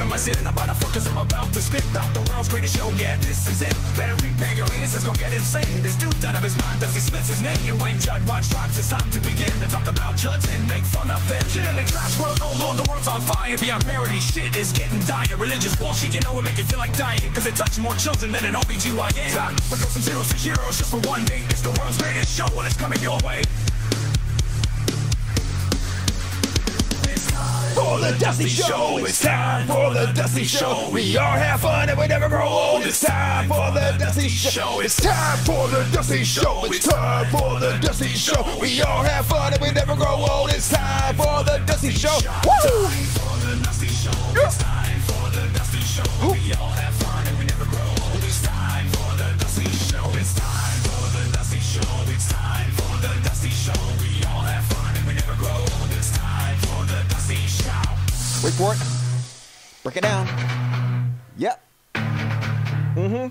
am I sitting about to cause I'm about to spit out the world's greatest show. Yeah, this is it. Better repay your ears, it's gonna get insane. This dude's out of his mind, Dusty Smith's his name. You ain't Judd Watch Tribes, it's time to begin to talk about Judds and make fun of in the trash world, oh lord, the world's on fire. Beyond parody, shit is getting dire. Religious bullshit, you know it make you feel like dying. Cause it touches more children than an OBGYN. To go from zeros to heroes just for one day. It's the world's greatest show and it's coming your way. For the Dusty Show, it's time for the Dusty Show. We all have fun and we never grow old. It's time for the Dusty Show. It's time for the Dusty Show. It's time for the Dusty Show. We all have fun and we never grow old. It's time for the Dusty Show. Woo! Time for the Dusty Show. It's time for the Dusty Show. We all have fun and we never grow old. It's time for the Dusty Show. It's time for the Dusty Show. It's time for the Dusty Show. We all have fun and we never grow old. It's time for the Dusty Show. Wait for it. Break it down. Yep. Mm-hmm.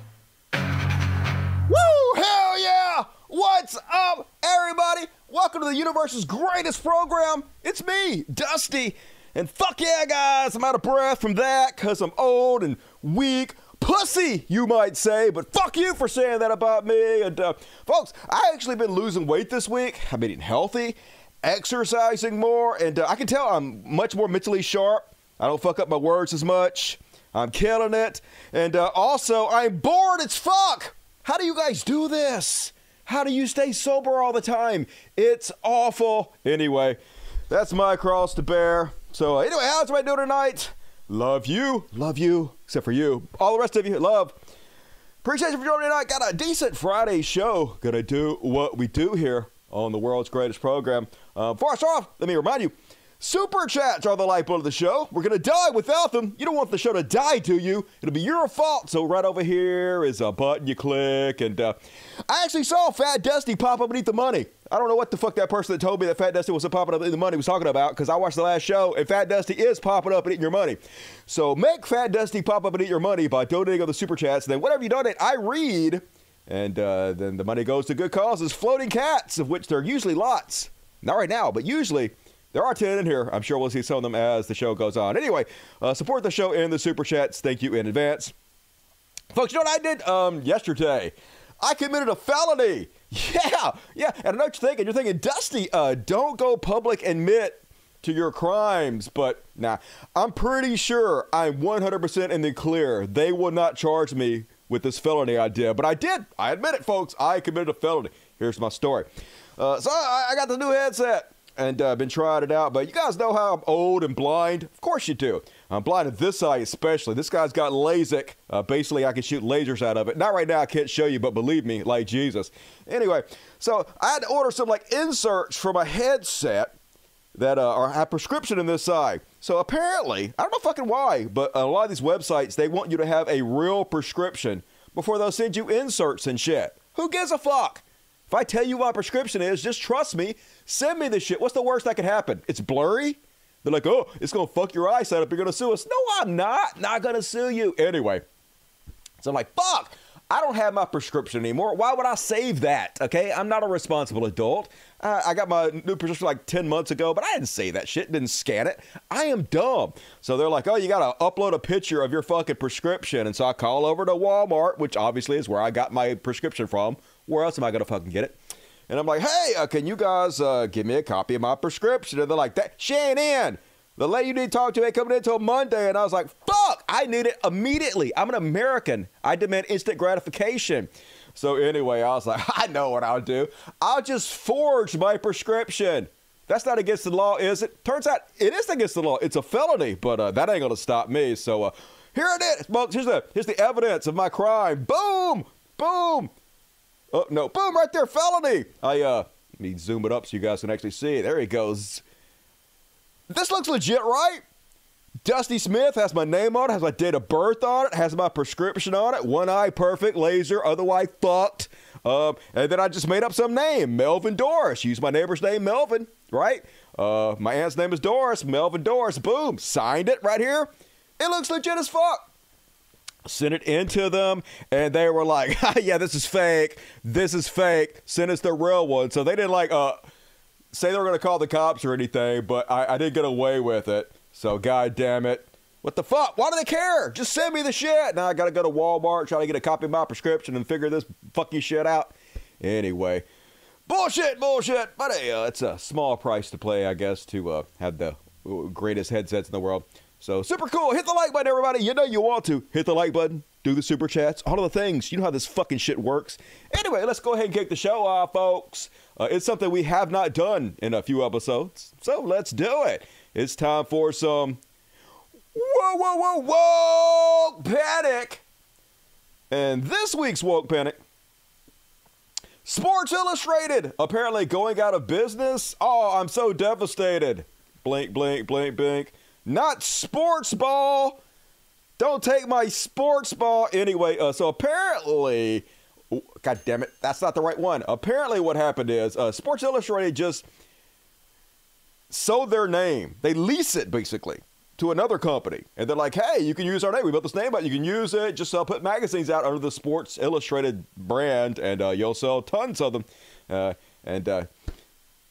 Woo! Hell yeah! What's up, everybody? Welcome to the universe's greatest program. It's me, Dusty. And fuck yeah, guys, I'm out of breath from that because I'm old and weak. Pussy, you might say, but fuck you for saying that about me. And uh, folks, I actually been losing weight this week. I've been eating healthy, exercising more, and uh, I can tell I'm much more mentally sharp. I don't fuck up my words as much. I'm killing it. And uh, also, I'm bored as fuck. How do you guys do this? How do you stay sober all the time? It's awful. Anyway, that's my cross to bear. So, uh, anyway, how's everybody doing tonight? Love you. Love you. Except for you. All the rest of you, love. Appreciate you for joining tonight. Got a decent Friday show. Gonna do what we do here on the world's greatest program. Uh, start off, let me remind you Super chats are the lifeblood of the show. We're going to die without them. You don't want the show to die, do you? It'll be your fault. So, right over here is a button you click. And uh, I actually saw Fat Dusty pop up beneath the money. I don't know what the fuck that person that told me that Fat Dusty was popping up in the money was talking about because I watched the last show and Fat Dusty is popping up and eating your money. So, make Fat Dusty pop up and eat your money by donating on the super chats. And then, whatever you donate, I read. And uh, then the money goes to good causes. Floating cats, of which there are usually lots. Not right now, but usually. There are 10 in here. I'm sure we'll see some of them as the show goes on. Anyway, uh, support the show in the super chats. Thank you in advance. Folks, you know what I did um, yesterday? I committed a felony. Yeah, yeah. And I know what you're thinking. You're thinking, Dusty, uh, don't go public admit to your crimes. But nah, I'm pretty sure I'm 100% in the clear. They will not charge me with this felony I did. But I did. I admit it, folks. I committed a felony. Here's my story. Uh, so I, I got the new headset and uh, been trying it out. But you guys know how I'm old and blind. Of course you do. I'm blind in this eye especially. This guy's got LASIK. Uh, basically, I can shoot lasers out of it. Not right now. I can't show you, but believe me, like Jesus. Anyway, so I had to order some like inserts for my headset that uh, are have prescription in this eye. So apparently, I don't know fucking why, but a lot of these websites they want you to have a real prescription before they'll send you inserts and shit. Who gives a fuck? If I tell you what my prescription is, just trust me. Send me this shit. What's the worst that could happen? It's blurry. They're like, oh, it's gonna fuck your eyesight up. You're gonna sue us. No, I'm not. Not gonna sue you anyway. So I'm like, fuck. I don't have my prescription anymore. Why would I save that? Okay, I'm not a responsible adult. Uh, I got my new prescription like 10 months ago, but I didn't save that shit, didn't scan it. I am dumb. So they're like, oh, you got to upload a picture of your fucking prescription. And so I call over to Walmart, which obviously is where I got my prescription from. Where else am I going to fucking get it? And I'm like, hey, uh, can you guys uh, give me a copy of my prescription? And they're like, that in. The lady you need to talk to ain't coming in until Monday. And I was like, fuck, I need it immediately. I'm an American. I demand instant gratification. So anyway, I was like, I know what I'll do. I'll just forge my prescription. That's not against the law, is it? Turns out it is against the law. It's a felony, but uh, that ain't gonna stop me. So uh, here it is, folks. Here's the here's the evidence of my crime. Boom, boom. Oh no, boom! Right there, felony. I uh, let me zoom it up so you guys can actually see. There he goes. This looks legit, right? Dusty Smith has my name on it, has my date of birth on it, has my prescription on it. One eye perfect, laser, other eye fucked. Um, and then I just made up some name, Melvin Doris. Use my neighbor's name, Melvin, right? Uh, my aunt's name is Doris, Melvin Doris. Boom, signed it right here. It looks legit as fuck. Sent it into them, and they were like, "Yeah, this is fake. This is fake. Send us the real one." So they didn't like uh say they were gonna call the cops or anything, but I, I did get away with it. So god damn it. What the fuck? Why do they care? Just send me the shit. Now I gotta go to Walmart, try to get a copy of my prescription and figure this fucking shit out. Anyway, bullshit, bullshit. But uh, it's a small price to play, I guess, to uh, have the greatest headsets in the world. So super cool. Hit the like button, everybody. You know you want to. Hit the like button. Do the super chats. All of the things. You know how this fucking shit works. Anyway, let's go ahead and kick the show off, folks. Uh, it's something we have not done in a few episodes. So let's do it. It's time for some Whoa, whoa, whoa, whoa! Panic! And this week's Woke Panic Sports Illustrated apparently going out of business. Oh, I'm so devastated. Blink, blink, blink, blink. Not sports ball. Don't take my sports ball. Anyway, uh, so apparently, God damn it, that's not the right one. Apparently, what happened is uh, Sports Illustrated just sold their name. They lease it basically to another company, and they're like, "Hey, you can use our name. We built this name, but you can use it. Just uh, put magazines out under the Sports Illustrated brand, and uh, you'll sell tons of them." Uh, and uh,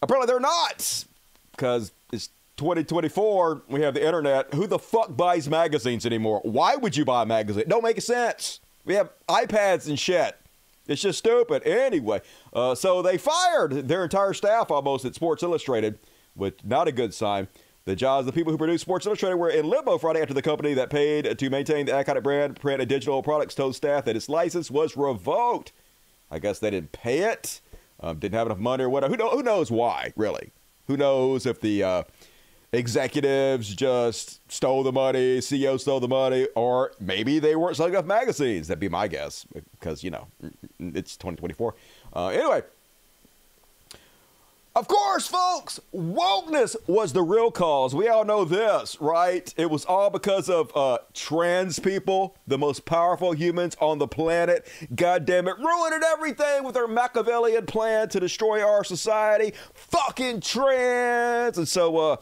apparently, they're not because it's 2024. We have the internet. Who the fuck buys magazines anymore? Why would you buy a magazine? It don't make sense. We have iPads and shit. It's just stupid. Anyway, uh, so they fired their entire staff almost at Sports Illustrated, which not a good sign. The jobs the people who produce Sports Illustrated were in limbo Friday after the company that paid to maintain the iconic brand, print, and digital products told staff that its license was revoked. I guess they didn't pay it, um, didn't have enough money or whatever. Who, know, who knows why, really? Who knows if the uh, executives just stole the money, CEO stole the money, or maybe they weren't selling enough magazines? That'd be my guess, because, you know, it's 2024. Uh, anyway, of course, folks, wokeness was the real cause. We all know this, right? It was all because of uh, trans people, the most powerful humans on the planet. God damn it, ruining everything with their Machiavellian plan to destroy our society. Fucking trans. And so, uh,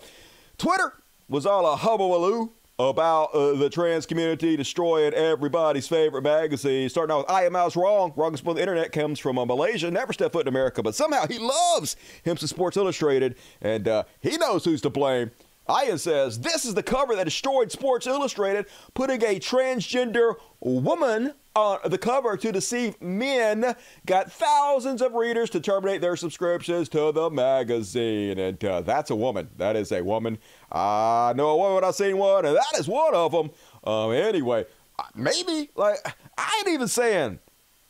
Twitter was all a hubbaloo about uh, the trans community destroying everybody's favorite magazine. Starting out with Ian Miles Cheong. Wrong on the internet comes from uh, Malaysia, never stepped foot in America, but somehow he loves him some Sports Illustrated, and uh, he knows who's to blame. Ian says, This is the cover that destroyed Sports Illustrated, putting a transgender woman on the cover to deceive men. Got thousands of readers to terminate their subscriptions to the magazine. And uh, that's a woman. That is a woman. I know a woman, I've seen one, and that is one of them. Um, anyway, maybe, like, I ain't even saying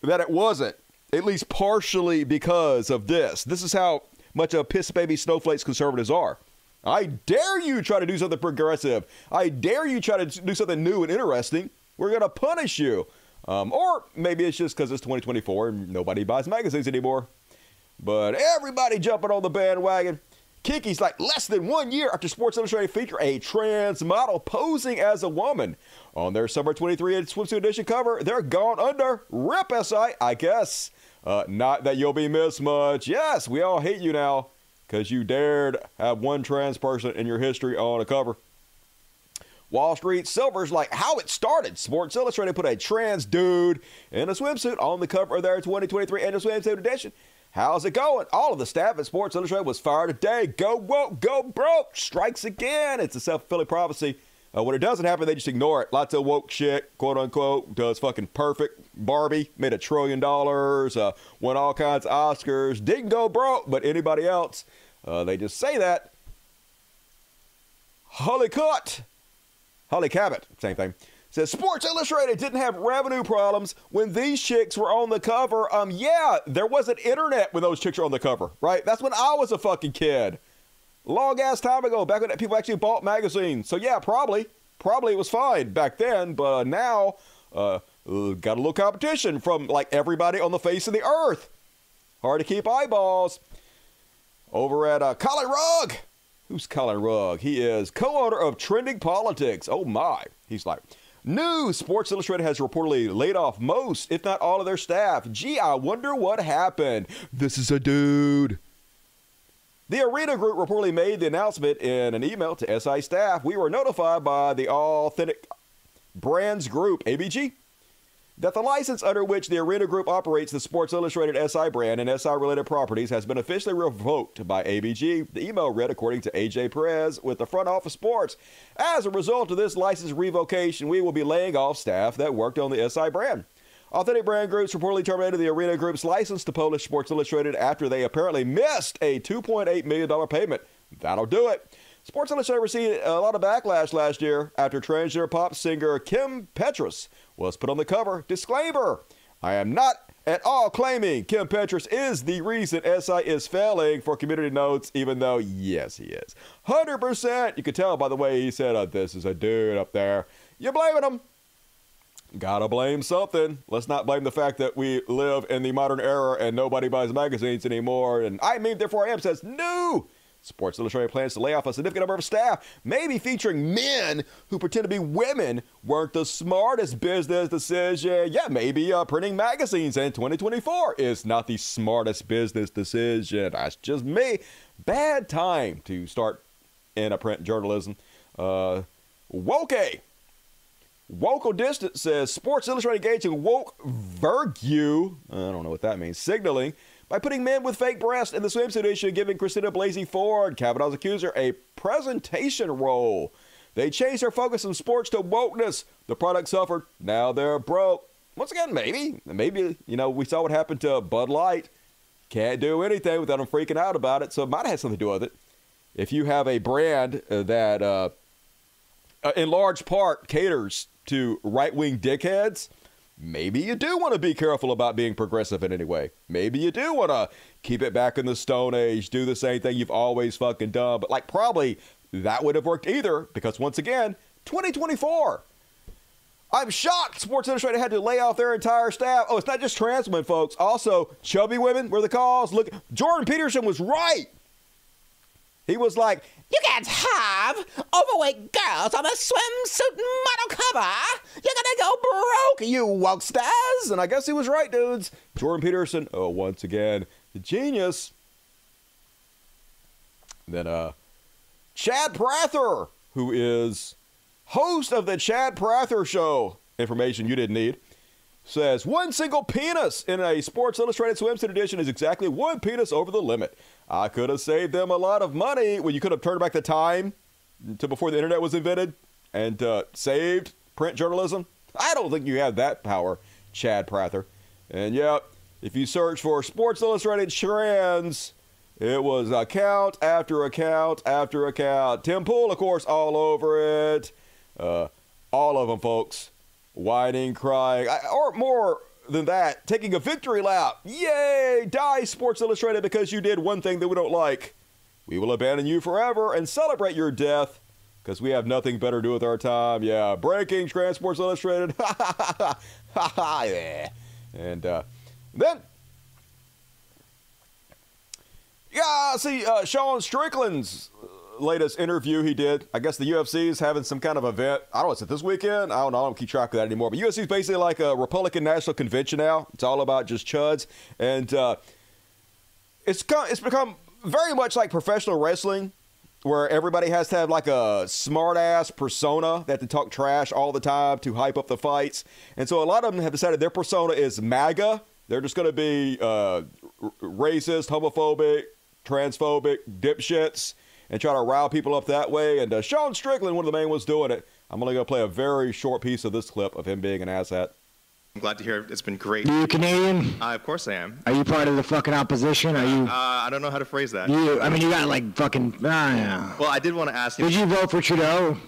that it wasn't, at least partially because of this. This is how much of piss baby snowflakes conservatives are. I dare you try to do something progressive. I dare you try to do something new and interesting. We're going to punish you. Um, or maybe it's just because it's 2024 and nobody buys magazines anymore. But everybody jumping on the bandwagon. Kiki's like less than one year after Sports Illustrated feature a trans model posing as a woman on their summer 23 swimsuit edition cover. They're gone under. Rip SI, I guess. Uh, not that you'll be missed much. Yes, we all hate you now because you dared have one trans person in your history on a cover. Wall Street Silver's like how it started. Sports Illustrated put a trans dude in a swimsuit on the cover of their 2023 annual swimsuit edition. How's it going? All of the staff at Sports Illustrated was fired today. Go woke, go broke. Strikes again. It's a self fulfilling prophecy. Uh, when it doesn't happen, they just ignore it. Lots of woke shit, quote unquote. Does fucking perfect. Barbie made a trillion dollars, uh, won all kinds of Oscars. Didn't go broke, but anybody else, uh, they just say that. Holly Cut Holly Cabot, same thing. Says Sports Illustrated didn't have revenue problems when these chicks were on the cover. Um, yeah, there wasn't internet when those chicks were on the cover, right? That's when I was a fucking kid. Long ass time ago, back when people actually bought magazines. So yeah, probably, probably it was fine back then, but uh, now, uh, uh, got a little competition from like everybody on the face of the earth. Hard to keep eyeballs. Over at uh, Colin Rugg, Who's Colin Rugg? He is co owner of Trending Politics. Oh my. He's like, New Sports Illustrated has reportedly laid off most, if not all, of their staff. Gee, I wonder what happened. This is a dude. The Arena Group reportedly made the announcement in an email to SI staff. We were notified by the Authentic Brands Group, ABG, that the license under which the Arena Group operates the Sports Illustrated SI brand and SI related properties has been officially revoked by ABG. The email read according to AJ Perez with the front office sports. As a result of this license revocation, we will be laying off staff that worked on the SI brand. Authentic Brand Groups reportedly terminated the Arena Group's license to Polish Sports Illustrated after they apparently missed a $2.8 million payment. That'll do it. Sports Illustrated received a lot of backlash last year after transgender pop singer Kim Petras was put on the cover. Disclaimer I am not at all claiming Kim Petras is the reason SI is failing for community notes, even though, yes, he is. 100%. You could tell by the way he said, oh, This is a dude up there. You're blaming him. Gotta blame something. Let's not blame the fact that we live in the modern era and nobody buys magazines anymore. And I mean, therefore I am says, No! Sports Illustrated plans to lay off a significant number of staff, maybe featuring men who pretend to be women, weren't the smartest business decision. Yeah, maybe uh, printing magazines in 2024 is not the smartest business decision. That's just me. Bad time to start in a print journalism. Uh, woke. Woke Distant says Sports Illustrated engaging woke Virgue. I don't know what that means. Signaling by putting men with fake breasts in the swimsuit issue, giving Christina Blasey Ford, Kavanaugh's accuser, a presentation role. They changed their focus from sports to wokeness. The product suffered. Now they're broke. Once again, maybe, maybe, you know, we saw what happened to Bud Light. Can't do anything without them freaking out about it. So it might have had something to do with it. If you have a brand that, uh, uh in large part, caters to right wing dickheads, maybe you do want to be careful about being progressive in any way. Maybe you do want to keep it back in the Stone Age, do the same thing you've always fucking done. But, like, probably that would have worked either because, once again, 2024. I'm shocked Sports Illustrated had to lay off their entire staff. Oh, it's not just trans women, folks. Also, chubby women were the cause. Look, Jordan Peterson was right. He was like, you can't have overweight girls on a swimsuit model cover. You're gonna go broke, you wokesters. And I guess he was right, dudes. Jordan Peterson, oh, once again, the genius. Then, uh, Chad Prather, who is host of the Chad Prather Show. Information you didn't need says one single penis in a Sports Illustrated swimsuit edition is exactly one penis over the limit. I could have saved them a lot of money when you could have turned back the time to before the internet was invented and uh, saved print journalism. I don't think you have that power, Chad Prather. And yeah, if you search for Sports Illustrated trends, it was account after account after account. Tim Pool, of course, all over it. Uh, all of them, folks whining, crying, or more than that, taking a victory lap. Yay! Die, Sports Illustrated, because you did one thing that we don't like. We will abandon you forever and celebrate your death because we have nothing better to do with our time. Yeah, breaking Transports Illustrated. Ha ha ha ha yeah. And uh, then, yeah, see, uh, Sean Strickland's latest interview he did. I guess the UFC is having some kind of event. I don't know, is it this weekend? I don't know. I don't keep track of that anymore. But UFC is basically like a Republican National Convention now. It's all about just chuds. And uh, it's, come, it's become very much like professional wrestling where everybody has to have like a smart ass persona that to talk trash all the time to hype up the fights. And so a lot of them have decided their persona is MAGA. They're just going to be uh, racist, homophobic, transphobic, dipshits and try to rile people up that way. And uh, Sean Strickland, one of the main ones doing it. I'm only going to play a very short piece of this clip of him being an asshat. I'm glad to hear it. It's been great. Are you Canadian? Uh, of course I am. Are you part of the fucking opposition? Are you? Uh, I don't know how to phrase that. You, I mean, you got like fucking. Uh, yeah. Well, I did want to ask you. Did you vote for Trudeau?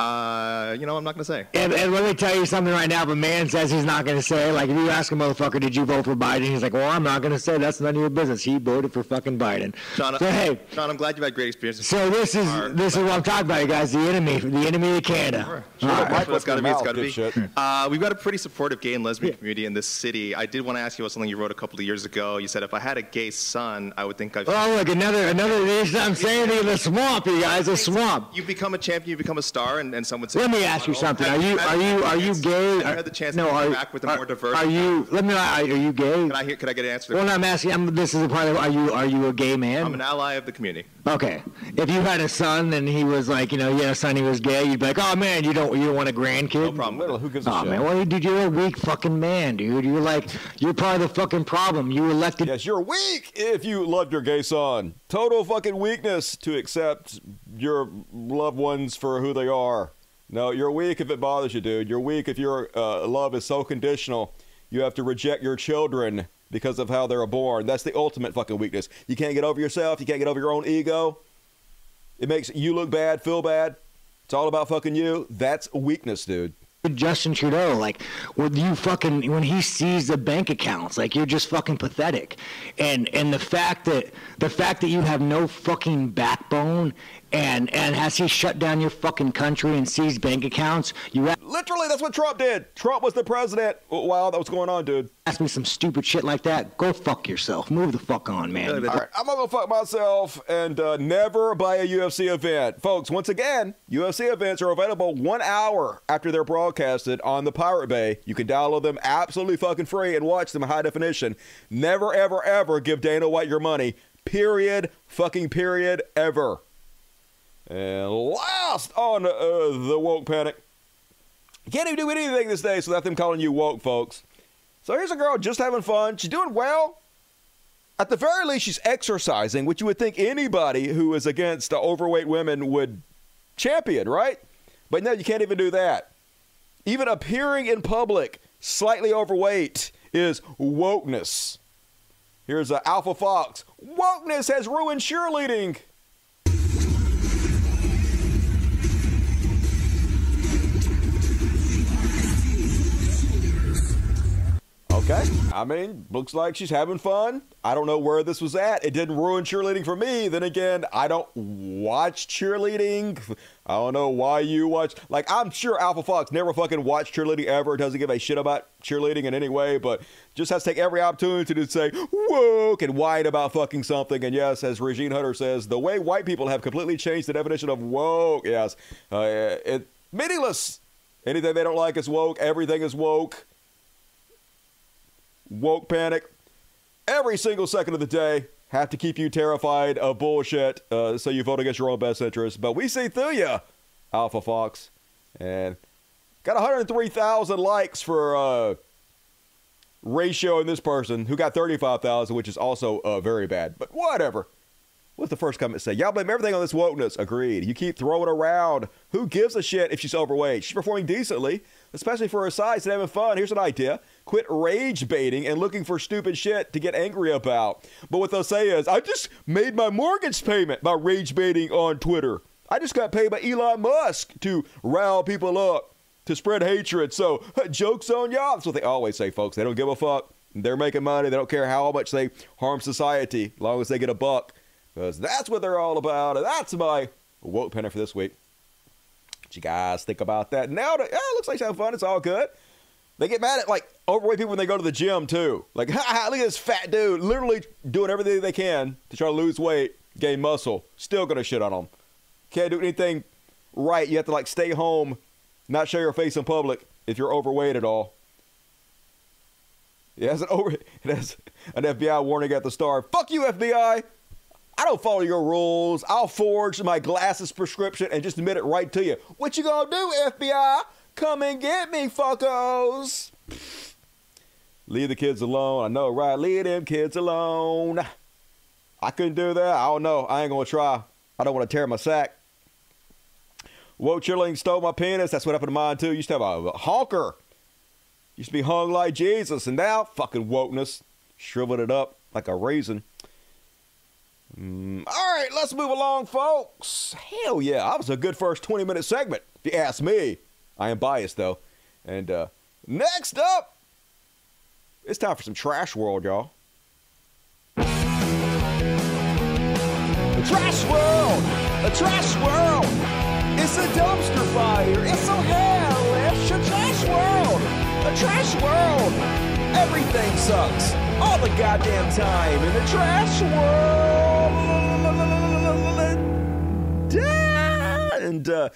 Uh, you know, I'm not going to say. And, and, let me tell you something right now. If a man says he's not going to say, like, if you ask a motherfucker, did you vote for Biden? He's like, well, I'm not going to say. That's none of your business. He voted for fucking Biden. Sean, so, hey, Sean, I'm glad you've had great experiences. So this is Our, this is what I'm talking about, you guys. The enemy, the enemy of Canada. Sure. Sure. All right. It's got to be. It's got to be. Uh, we've got a pretty supportive gay and lesbian yeah. community in this city. I did want to ask you about something you wrote a couple of years ago. You said if I had a gay son, I would think I'd. Oh, look, another another. I'm saying in the swamp, you guys, a swamp. You become a champion. You become a star, and and someone said, Let me ask you something. Are you are you are you gay? You had the chance no, to are, interact with a more diverse? Are you? Let me. Are you gay? Can I hear? Can I get an answer? Well, no, I'm asking. I'm, this is a part of. Are you are you a gay man? I'm an ally of the community. Okay. If you had a son and he was like, you know, you had a son, he was gay, you'd be like, oh man, you don't, you don't want a grandkid. No problem. it. who gives a Oh shit? man, well, dude, you're a weak fucking man, dude. You're like, you're part of the fucking problem. You elected. Yes, you're weak if you loved your gay son. Total fucking weakness to accept your loved ones for who they are. No, you're weak if it bothers you, dude. You're weak if your uh, love is so conditional. You have to reject your children because of how they're born. That's the ultimate fucking weakness. You can't get over yourself. You can't get over your own ego. It makes you look bad, feel bad. It's all about fucking you. That's weakness, dude. Justin Trudeau, like when you fucking when he sees the bank accounts, like you're just fucking pathetic, and and the fact that the fact that you have no fucking backbone, and and has he shut down your fucking country and seized bank accounts? You Literally, that's what Trump did. Trump was the president while that was going on, dude. ask me some stupid shit like that? Go fuck yourself. Move the fuck on, man. All right, I'm gonna go fuck myself and uh, never buy a UFC event, folks. Once again, UFC events are available one hour after they're broadcasted on the Pirate Bay. You can download them absolutely fucking free and watch them in high definition. Never, ever, ever give Dana White your money. Period. Fucking period. Ever. And last on uh, the woke panic. You can't even do anything these days without them calling you woke, folks. So here's a girl just having fun. She's doing well. At the very least, she's exercising, which you would think anybody who is against overweight women would champion, right? But no, you can't even do that. Even appearing in public slightly overweight is wokeness. Here's uh, Alpha Fox. Wokeness has ruined cheerleading. Okay. I mean, looks like she's having fun. I don't know where this was at. It didn't ruin cheerleading for me. Then again, I don't watch cheerleading. I don't know why you watch. Like, I'm sure Alpha Fox never fucking watched cheerleading ever. Doesn't give a shit about cheerleading in any way, but just has to take every opportunity to say woke and whine about fucking something. And yes, as Regine Hunter says, the way white people have completely changed the definition of woke. Yes, uh, it meaningless. Anything they don't like is woke. Everything is woke woke panic every single second of the day have to keep you terrified of bullshit uh, so you vote against your own best interest but we see through you alpha fox and got 103000 likes for uh, ratio in this person who got 35000 which is also uh, very bad but whatever What's the first comment say? Y'all blame everything on this wokeness. Agreed. You keep throwing around. Who gives a shit if she's overweight? She's performing decently, especially for her size and having fun. Here's an idea. Quit rage baiting and looking for stupid shit to get angry about. But what they'll say is, I just made my mortgage payment by rage baiting on Twitter. I just got paid by Elon Musk to rile people up, to spread hatred. So, joke's on y'all. That's what they always say, folks. They don't give a fuck. They're making money. They don't care how much they harm society, as long as they get a buck. Because that's what they're all about. And that's my woke penner for this week. What you guys think about that? Now, yeah, it looks like she's having fun. It's all good. They get mad at like overweight people when they go to the gym too. Like, ha, look at this fat dude, literally doing everything they can to try to lose weight, gain muscle. Still gonna shit on them. Can't do anything right. You have to like stay home, not show your face in public if you're overweight at all. It has an over. It has an FBI warning at the start. Fuck you, FBI. I don't follow your rules. I'll forge my glasses prescription and just admit it right to you. What you gonna do, FBI? Come and get me, fuckos. Leave the kids alone. I know, right? Leave them kids alone. I couldn't do that. I don't know. I ain't gonna try. I don't want to tear my sack. Woke chilling stole my penis. That's what happened to mine too. Used to have a, a honker. Used to be hung like Jesus, and now fucking wokeness, shriveled it up like a raisin. Mm, all right, let's move along, folks. Hell yeah, that was a good first 20 minute segment, if you ask me. I am biased, though. And uh, next up, it's time for some Trash World, y'all. The Trash World! The Trash World! It's a dumpster fire! It's so hellish! A Trash World! A Trash World! Everything sucks! All the goddamn time in the Trash World! And uh,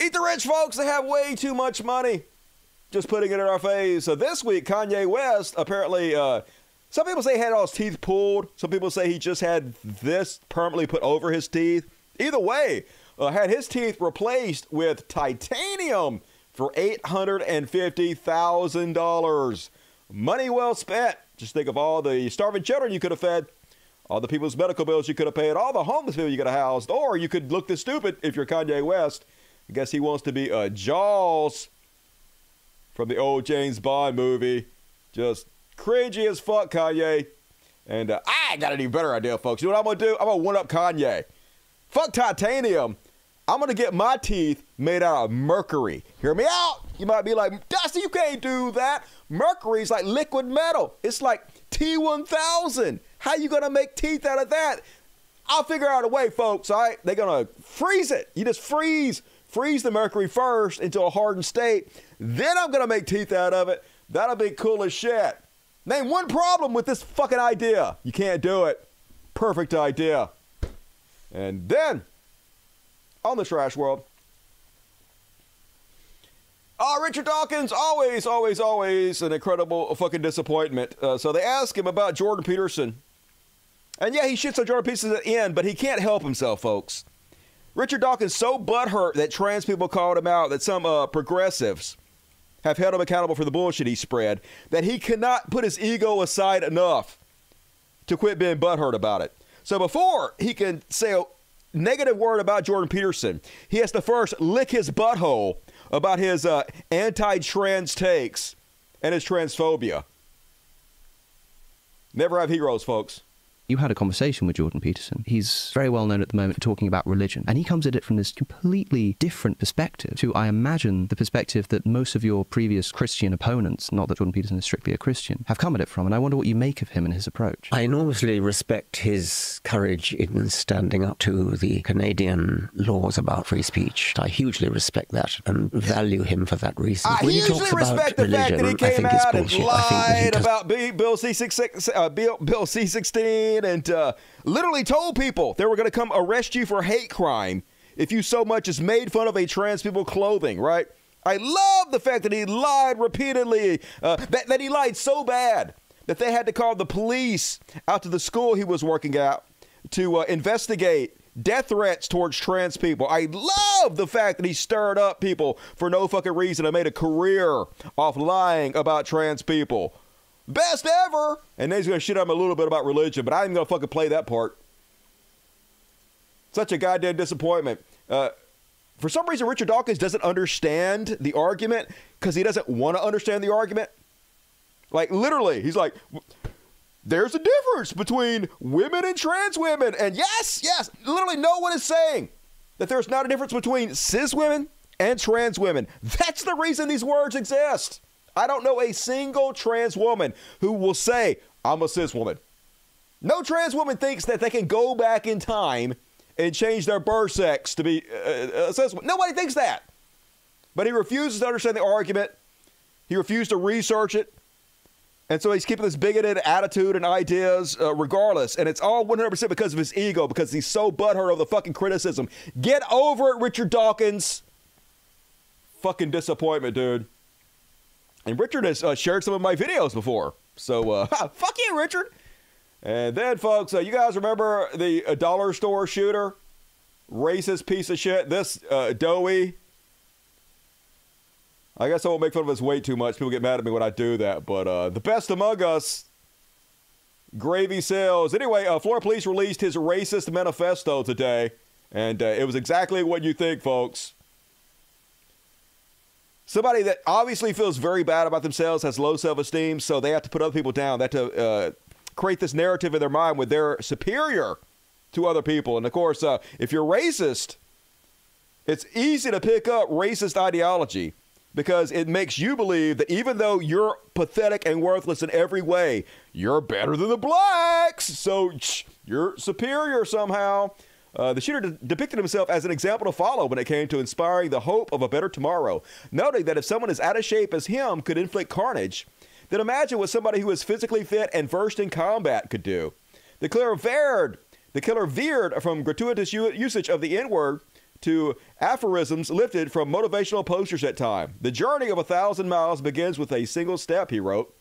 Eat the rich folks, they have way too much money. Just putting it in our face. So this week, Kanye West apparently, uh, some people say he had all his teeth pulled. Some people say he just had this permanently put over his teeth. Either way, uh, had his teeth replaced with titanium for $850,000. Money well spent. Just think of all the starving children you could have fed, all the people's medical bills you could have paid, all the homeless people you could have housed, or you could look this stupid if you're Kanye West. I guess he wants to be a Jaws from the old James Bond movie. Just cringy as fuck, Kanye. And uh, I got an even better idea, folks. You know what I'm to do? I'm to one up Kanye. Fuck titanium. I'm to get my teeth made out of mercury. Hear me out. You might be like, Dusty, you can't do that. Mercury's like liquid metal. It's like T1000. How you to make teeth out of that? I'll figure out a way, folks. All right? They're to freeze it. You just freeze freeze the mercury first into a hardened state. Then I'm going to make teeth out of it. That'll be cool as shit. Name one problem with this fucking idea. You can't do it. Perfect idea. And then, on the trash world, Oh, Richard Dawkins, always, always, always an incredible fucking disappointment. Uh, so they ask him about Jordan Peterson. And yeah, he shits on Jordan Peterson at the end, but he can't help himself, folks. Richard Dawkins so butthurt that trans people called him out, that some uh, progressives have held him accountable for the bullshit he spread, that he cannot put his ego aside enough to quit being butthurt about it. So before he can say a negative word about Jordan Peterson, he has to first lick his butthole about his uh, anti-trans takes and his transphobia. Never have heroes, folks. You had a conversation with Jordan Peterson. He's very well known at the moment for talking about religion, and he comes at it from this completely different perspective to, I imagine, the perspective that most of your previous Christian opponents, not that Jordan Peterson is strictly a Christian, have come at it from. And I wonder what you make of him and his approach. I enormously respect his courage in standing up to the Canadian laws about free speech. I hugely respect that and value him for that reason. I when hugely respect about the religion, fact that he came out and bullshit. I think that he lied about B- Bill C6, uh, Bill, Bill C16 and uh, literally told people they were going to come arrest you for hate crime if you so much as made fun of a trans people clothing, right? I love the fact that he lied repeatedly, uh, that, that he lied so bad that they had to call the police out to the school he was working at to uh, investigate death threats towards trans people. I love the fact that he stirred up people for no fucking reason and made a career off lying about trans people. Best ever! And then he's gonna shit on him a little bit about religion, but I ain't gonna fucking play that part. Such a goddamn disappointment. Uh, for some reason, Richard Dawkins doesn't understand the argument because he doesn't want to understand the argument. Like, literally, he's like, there's a difference between women and trans women. And yes, yes, literally, no one is saying that there's not a difference between cis women and trans women. That's the reason these words exist. I don't know a single trans woman who will say, I'm a cis woman. No trans woman thinks that they can go back in time and change their birth sex to be uh, a cis woman. Nobody thinks that. But he refuses to understand the argument. He refused to research it. And so he's keeping this bigoted attitude and ideas uh, regardless. And it's all 100% because of his ego, because he's so butthurt over the fucking criticism. Get over it, Richard Dawkins. Fucking disappointment, dude. And Richard has uh, shared some of my videos before. So, uh, fuck you, Richard. And then, folks, uh, you guys remember the uh, dollar store shooter? Racist piece of shit. This uh, doughy. I guess I won't make fun of his weight too much. People get mad at me when I do that. But uh, the best among us, gravy sales. Anyway, uh, Florida Police released his racist manifesto today. And uh, it was exactly what you think, folks. Somebody that obviously feels very bad about themselves, has low self esteem, so they have to put other people down. They have to uh, create this narrative in their mind where they're superior to other people. And of course, uh, if you're racist, it's easy to pick up racist ideology because it makes you believe that even though you're pathetic and worthless in every way, you're better than the blacks. So you're superior somehow. Uh, the shooter de- depicted himself as an example to follow when it came to inspiring the hope of a better tomorrow, noting that if someone as out of shape as him could inflict carnage, then imagine what somebody who is physically fit and versed in combat could do. The killer veered, the killer veered from gratuitous u- usage of the N-word to aphorisms lifted from motivational posters at time. The journey of a thousand miles begins with a single step, he wrote.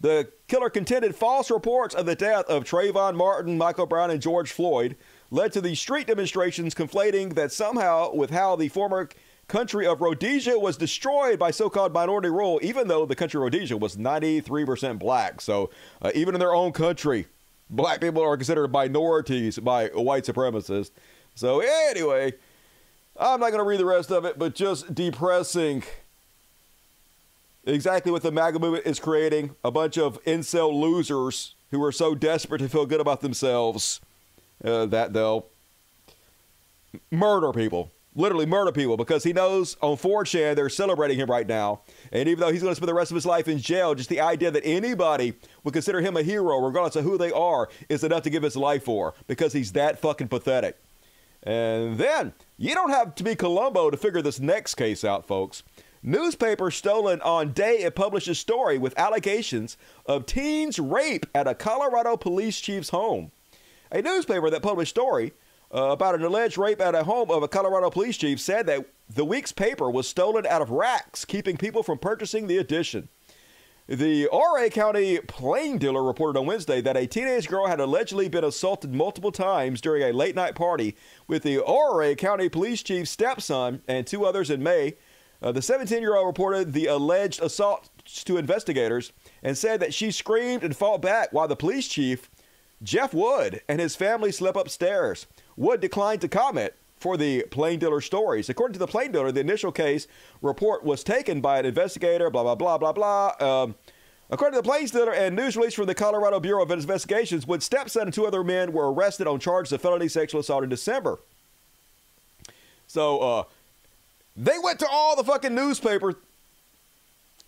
The killer contended false reports of the death of Trayvon Martin, Michael Brown, and George Floyd led to the street demonstrations conflating that somehow with how the former country of Rhodesia was destroyed by so called minority rule, even though the country of Rhodesia was 93% black. So uh, even in their own country, black people are considered minorities by white supremacists. So, anyway, I'm not going to read the rest of it, but just depressing exactly what the MAGA movement is creating a bunch of incel losers who are so desperate to feel good about themselves uh, that they'll murder people. Literally murder people because he knows on 4chan they're celebrating him right now. And even though he's going to spend the rest of his life in jail, just the idea that anybody would consider him a hero, regardless of who they are, is enough to give his life for because he's that fucking pathetic. And then you don't have to be Columbo to figure this next case out, folks. Newspaper stolen on day it published a story with allegations of teens rape at a Colorado police chief's home. A newspaper that published story uh, about an alleged rape at a home of a Colorado police chief said that the week's paper was stolen out of racks, keeping people from purchasing the edition. The Ouray County Plain Dealer reported on Wednesday that a teenage girl had allegedly been assaulted multiple times during a late night party with the Ouray County Police Chief's stepson and two others in May. Uh, the 17 year old reported the alleged assault to investigators and said that she screamed and fought back while the police chief, Jeff Wood, and his family slept upstairs. Wood declined to comment for the Plain Dealer stories. According to the Plain Dealer, the initial case report was taken by an investigator, blah, blah, blah, blah, blah. Um, according to the Plain Dealer and news release from the Colorado Bureau of Investigations, Wood's stepson and two other men were arrested on charges of felony sexual assault in December. So, uh, they went to all the fucking newspaper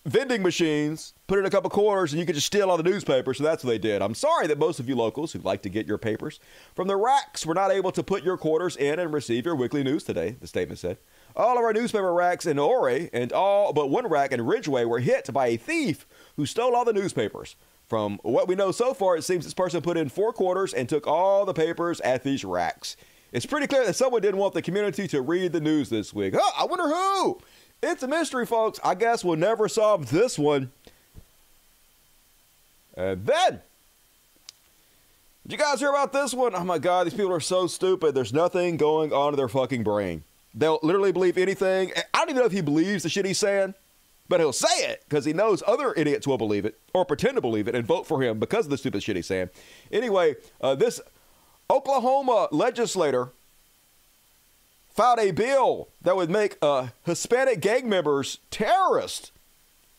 vending machines, put in a couple quarters, and you could just steal all the newspapers. So that's what they did. I'm sorry that most of you locals who like to get your papers from the racks were not able to put your quarters in and receive your weekly news today, the statement said. All of our newspaper racks in Ouray and all but one rack in Ridgway were hit by a thief who stole all the newspapers. From what we know so far, it seems this person put in four quarters and took all the papers at these racks. It's pretty clear that someone didn't want the community to read the news this week. Huh, I wonder who. It's a mystery, folks. I guess we'll never solve this one. And then, did you guys hear about this one? Oh my God, these people are so stupid. There's nothing going on in their fucking brain. They'll literally believe anything. I don't even know if he believes the shit he's saying, but he'll say it because he knows other idiots will believe it or pretend to believe it and vote for him because of the stupid shit he's saying. Anyway, uh, this Oklahoma legislator filed a bill that would make uh, Hispanic gang members terrorists,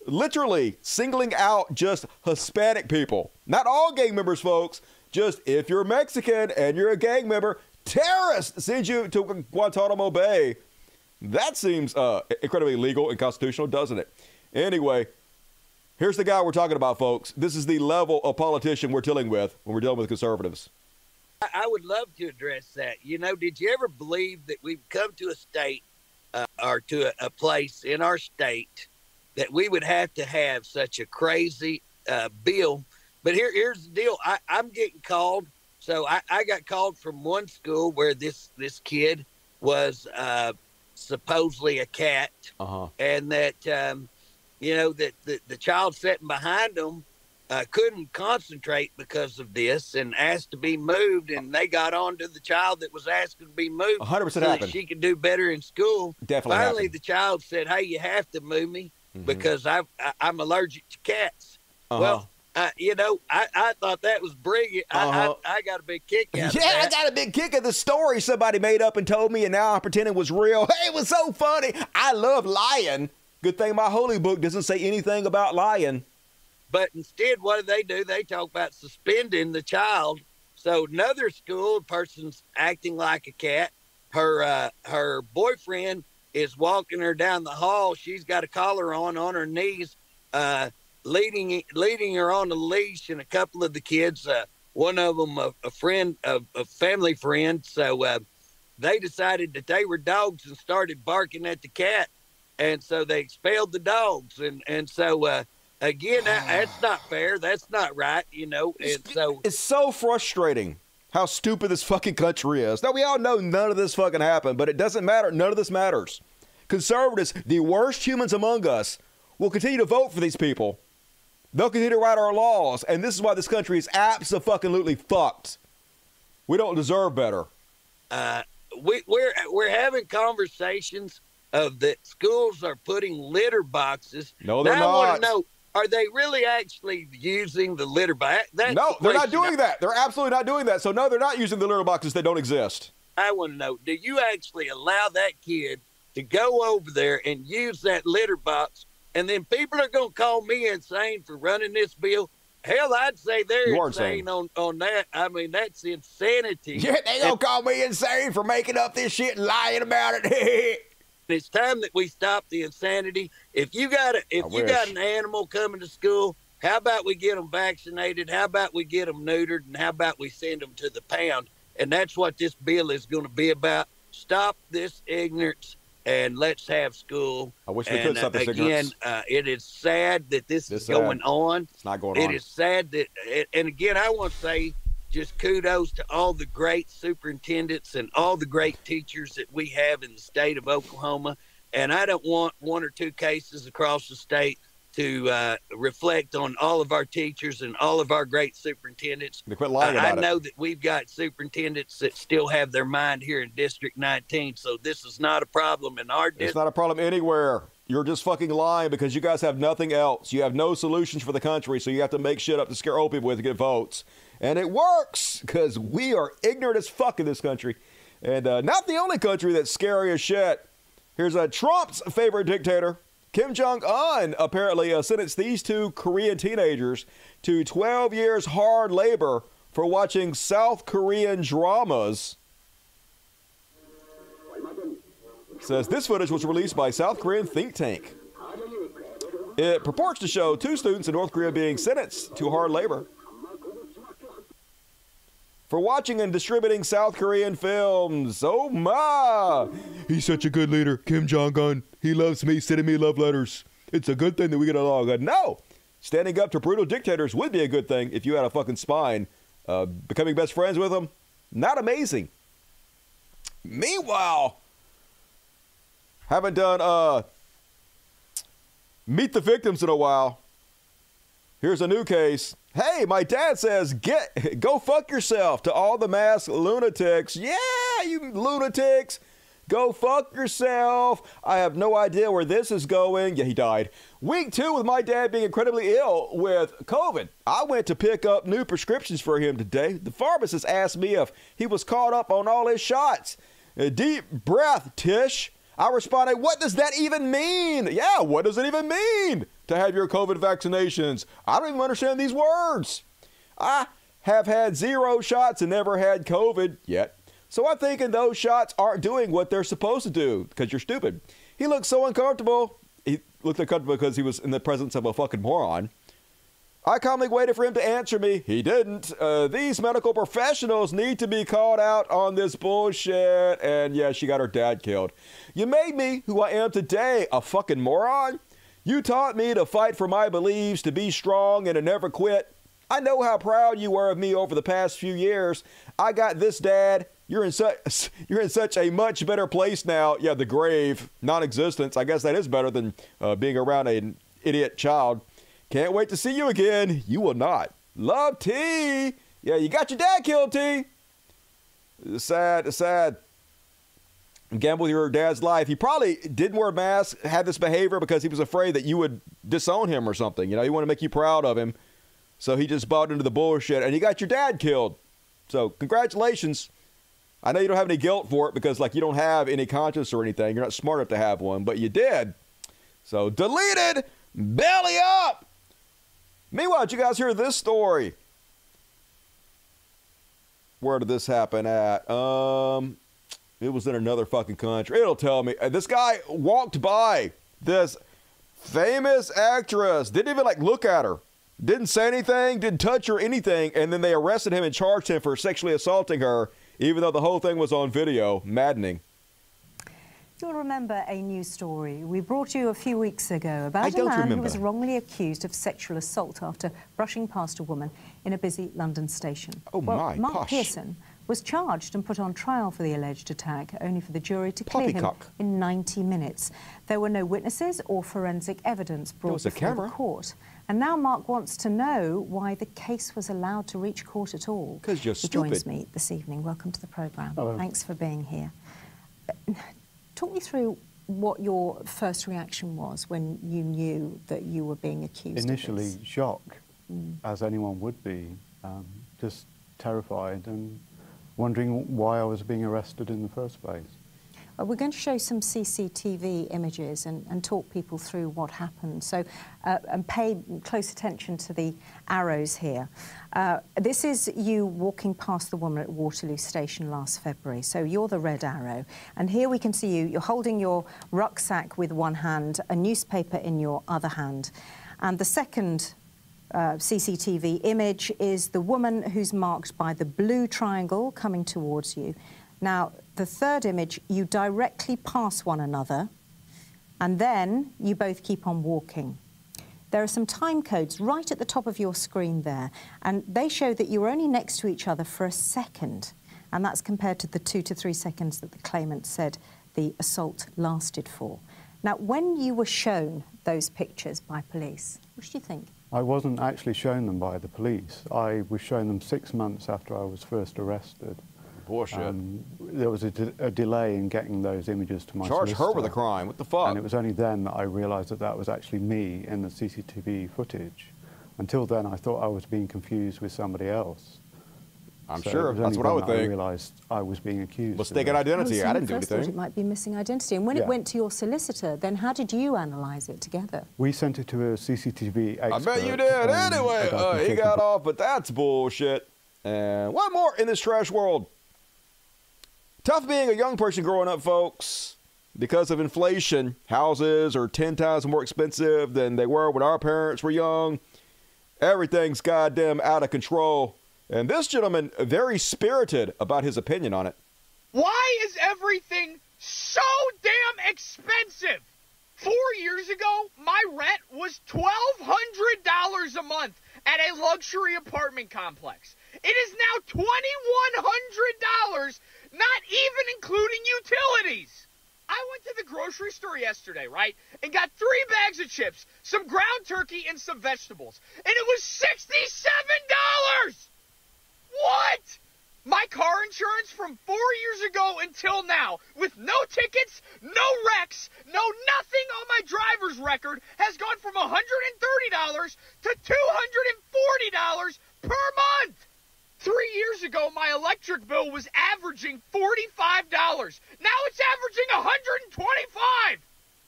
literally singling out just Hispanic people. Not all gang members, folks. Just if you're Mexican and you're a gang member, terrorists send you to Guantanamo Bay. That seems uh, incredibly legal and constitutional, doesn't it? Anyway, here's the guy we're talking about, folks. This is the level of politician we're dealing with when we're dealing with conservatives. I would love to address that. You know, did you ever believe that we've come to a state uh, or to a, a, place in our state that we would have to have such a crazy uh, bill? But here, here's the deal. I, am getting called. So I, I, got called from one school where this this kid was uh, supposedly a cat, uh-huh. and that um, you know that the, the child sitting behind them uh, couldn't concentrate because of this and asked to be moved. And they got on to the child that was asking to be moved 100% so happened. she could do better in school. Definitely Finally, happened. the child said, Hey, you have to move me mm-hmm. because I, I, am allergic to cats. Uh-huh. Well, uh, you know, I, I thought that was brilliant. Uh-huh. I, I, I, got a big kick out yeah, I got a big kick of the story somebody made up and told me, and now I pretend it was real. Hey, it was so funny. I love lying. Good thing my holy book doesn't say anything about lying. But instead, what do they do? They talk about suspending the child. So another school person's acting like a cat. Her uh, her boyfriend is walking her down the hall. She's got a collar on on her knees, uh, leading leading her on a leash, and a couple of the kids. Uh, one of them a, a friend, a, a, family friend. So uh, they decided that they were dogs and started barking at the cat, and so they expelled the dogs. And and so uh, again, that, that's not fair. That's not right. You know, and so it's so frustrating how stupid this fucking country is. Now, we all know none of this fucking happened, but it doesn't matter. None of this matters. Conservatives, the worst humans among us, will continue to vote for these people. They'll continue to write our laws, and this is why this country is absolutely fucked. We don't deserve better. Uh, we, we're we're having conversations of that schools are putting litter boxes. No, they're now not. I want to know are they really actually using the litter box? That's no, the they're not doing that. They're absolutely not doing that. So no, they're not using the litter boxes that don't exist. I want to know: Do you actually allow that kid to go over there and use that litter box, and then people are going to call me insane for running this bill? Hell, I'd say they're insane, insane. on on that. I mean, that's insanity. Yeah, they gonna call me insane for making up this shit and lying about it. it's time that we stop the insanity. If you got a, if I you got an animal coming to school, how about we get them vaccinated? How about we get them neutered? And how about we send them to the pound? And that's what this bill is going to be about. Stop this ignorance and let's have school. I wish we and, could stop uh, this again, ignorance. uh, it is sad that this It's is sad. going on. It's not going It on. is sad that, and again, I want to say just kudos to all the great superintendents and all the great teachers that we have in the state of Oklahoma. And I don't want one or two cases across the state to uh, reflect on all of our teachers and all of our great superintendents. They quit lying I, I about it. know that we've got superintendents that still have their mind here in District 19, so this is not a problem in our district. It's not a problem anywhere. You're just fucking lying because you guys have nothing else. You have no solutions for the country, so you have to make shit up to scare old people with to get votes. And it works because we are ignorant as fuck in this country. And uh, not the only country that's scary as shit. Here's uh, Trump's favorite dictator, Kim Jong un, apparently uh, sentenced these two Korean teenagers to 12 years hard labor for watching South Korean dramas. says this footage was released by South Korean think tank. It purports to show two students in North Korea being sentenced to hard labor for watching and distributing South Korean films. Oh my! He's such a good leader, Kim Jong Un. He loves me, sending me love letters. It's a good thing that we get along. No, standing up to brutal dictators would be a good thing if you had a fucking spine. Uh, becoming best friends with them, not amazing. Meanwhile, haven't done uh meet the victims in a while. Here's a new case. Hey, my dad says get go fuck yourself to all the masked lunatics. Yeah, you lunatics. Go fuck yourself. I have no idea where this is going. Yeah, he died. Week two with my dad being incredibly ill with COVID. I went to pick up new prescriptions for him today. The pharmacist asked me if he was caught up on all his shots. A deep breath, Tish. I responded, What does that even mean? Yeah, what does it even mean to have your COVID vaccinations? I don't even understand these words. I have had zero shots and never had COVID yet. So I'm thinking those shots aren't doing what they're supposed to do because you're stupid. He looked so uncomfortable. He looked uncomfortable because he was in the presence of a fucking moron. I calmly waited for him to answer me. He didn't. Uh, these medical professionals need to be called out on this bullshit. And yeah, she got her dad killed. You made me who I am today a fucking moron. You taught me to fight for my beliefs, to be strong, and to never quit. I know how proud you were of me over the past few years. I got this, Dad. You're in such you're in such a much better place now. Yeah, the grave, non-existence. I guess that is better than uh, being around an idiot child. Can't wait to see you again. You will not. Love T. Yeah, you got your dad killed, T. Sad, sad. Gamble your dad's life. He probably didn't wear a mask, had this behavior because he was afraid that you would disown him or something. You know, he wanted to make you proud of him. So he just bought into the bullshit and he got your dad killed. So congratulations. I know you don't have any guilt for it because like you don't have any conscience or anything. You're not smart enough to have one, but you did. So deleted, belly up. Meanwhile, you guys hear this story? Where did this happen at? Um, it was in another fucking country. It'll tell me. Uh, This guy walked by this famous actress, didn't even like look at her, didn't say anything, didn't touch her, anything, and then they arrested him and charged him for sexually assaulting her, even though the whole thing was on video. Maddening. You'll remember a news story we brought you a few weeks ago about a man who was wrongly accused of sexual assault after brushing past a woman in a busy London station. Oh, well, my, Mark posh. Pearson was charged and put on trial for the alleged attack, only for the jury to clear him in 90 minutes. There were no witnesses or forensic evidence brought was a before camera. the court. And now Mark wants to know why the case was allowed to reach court at all. 'Cause you're he joins me this evening. Welcome to the programme. Hello. Thanks for being here. Talk me through what your first reaction was when you knew that you were being accused. Initially, of this. shock, as anyone would be, um, just terrified and wondering why I was being arrested in the first place. Uh, we're going to show some CCTV images and, and talk people through what happened. So, uh, and pay close attention to the arrows here. Uh, this is you walking past the woman at Waterloo Station last February. So you're the red arrow, and here we can see you. You're holding your rucksack with one hand, a newspaper in your other hand, and the second uh, CCTV image is the woman who's marked by the blue triangle coming towards you. Now, the third image, you directly pass one another, and then you both keep on walking. There are some time codes right at the top of your screen there, and they show that you were only next to each other for a second, and that's compared to the two to three seconds that the claimant said the assault lasted for. Now, when you were shown those pictures by police, what did you think? I wasn't actually shown them by the police. I was shown them six months after I was first arrested. Bullshit. Um, there was a, de- a delay in getting those images to my Charge her with a crime. What the fuck? And it was only then that I realised that that was actually me in the CCTV footage. Until then, I thought I was being confused with somebody else. I'm So it sure. That's what I would that I think. realised I was being accused. of Mistaken it. identity. I didn't do first thought anything. it might be missing identity. And when Yeah. it went to your solicitor, then how did you analyse it together? We sent it to a CCTV expert. I bet you did. um, anyway, uh, he got off, but that's bullshit. And one more in this trash world. Tough being a young person growing up, folks. Because of inflation, houses are 10 times more expensive than they were when our parents were young. Everything's goddamn out of control. And this gentleman, very spirited about his opinion on it. Why is everything so damn expensive? Four years ago, my rent was $1,200 a month at a luxury apartment complex. It is now $2,100, not even including utilities. I went to the grocery store yesterday, right, and got three bags of chips, some ground turkey, and some vegetables. And it was $67! What? My car insurance from four years ago until now, with no tickets, no wrecks, no nothing on my driver's record, has gone from $130 to $240 per month. Three years ago, my electric bill was averaging $45. Now it's averaging $125.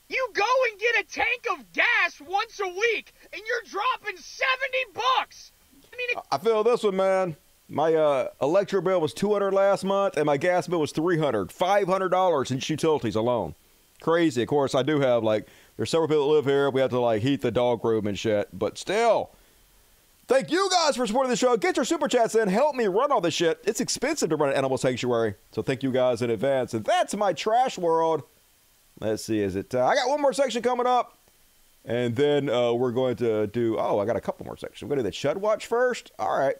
You go and get a tank of gas once a week, and you're dropping 70 bucks. I mean, it I feel this one, man. My uh, electric bill was 200 last month, and my gas bill was 300. 500 dollars in utilities alone. Crazy. Of course, I do have like there's several people that live here. We have to like heat the dog room and shit. But still, thank you guys for supporting the show. Get your super chats in. Help me run all this shit. It's expensive to run an animal sanctuary, so thank you guys in advance. And that's my trash world. Let's see. Is it? Uh, I got one more section coming up. And then uh, we're going to do. Oh, I got a couple more sections. We're going to do the Chud Watch first. All right.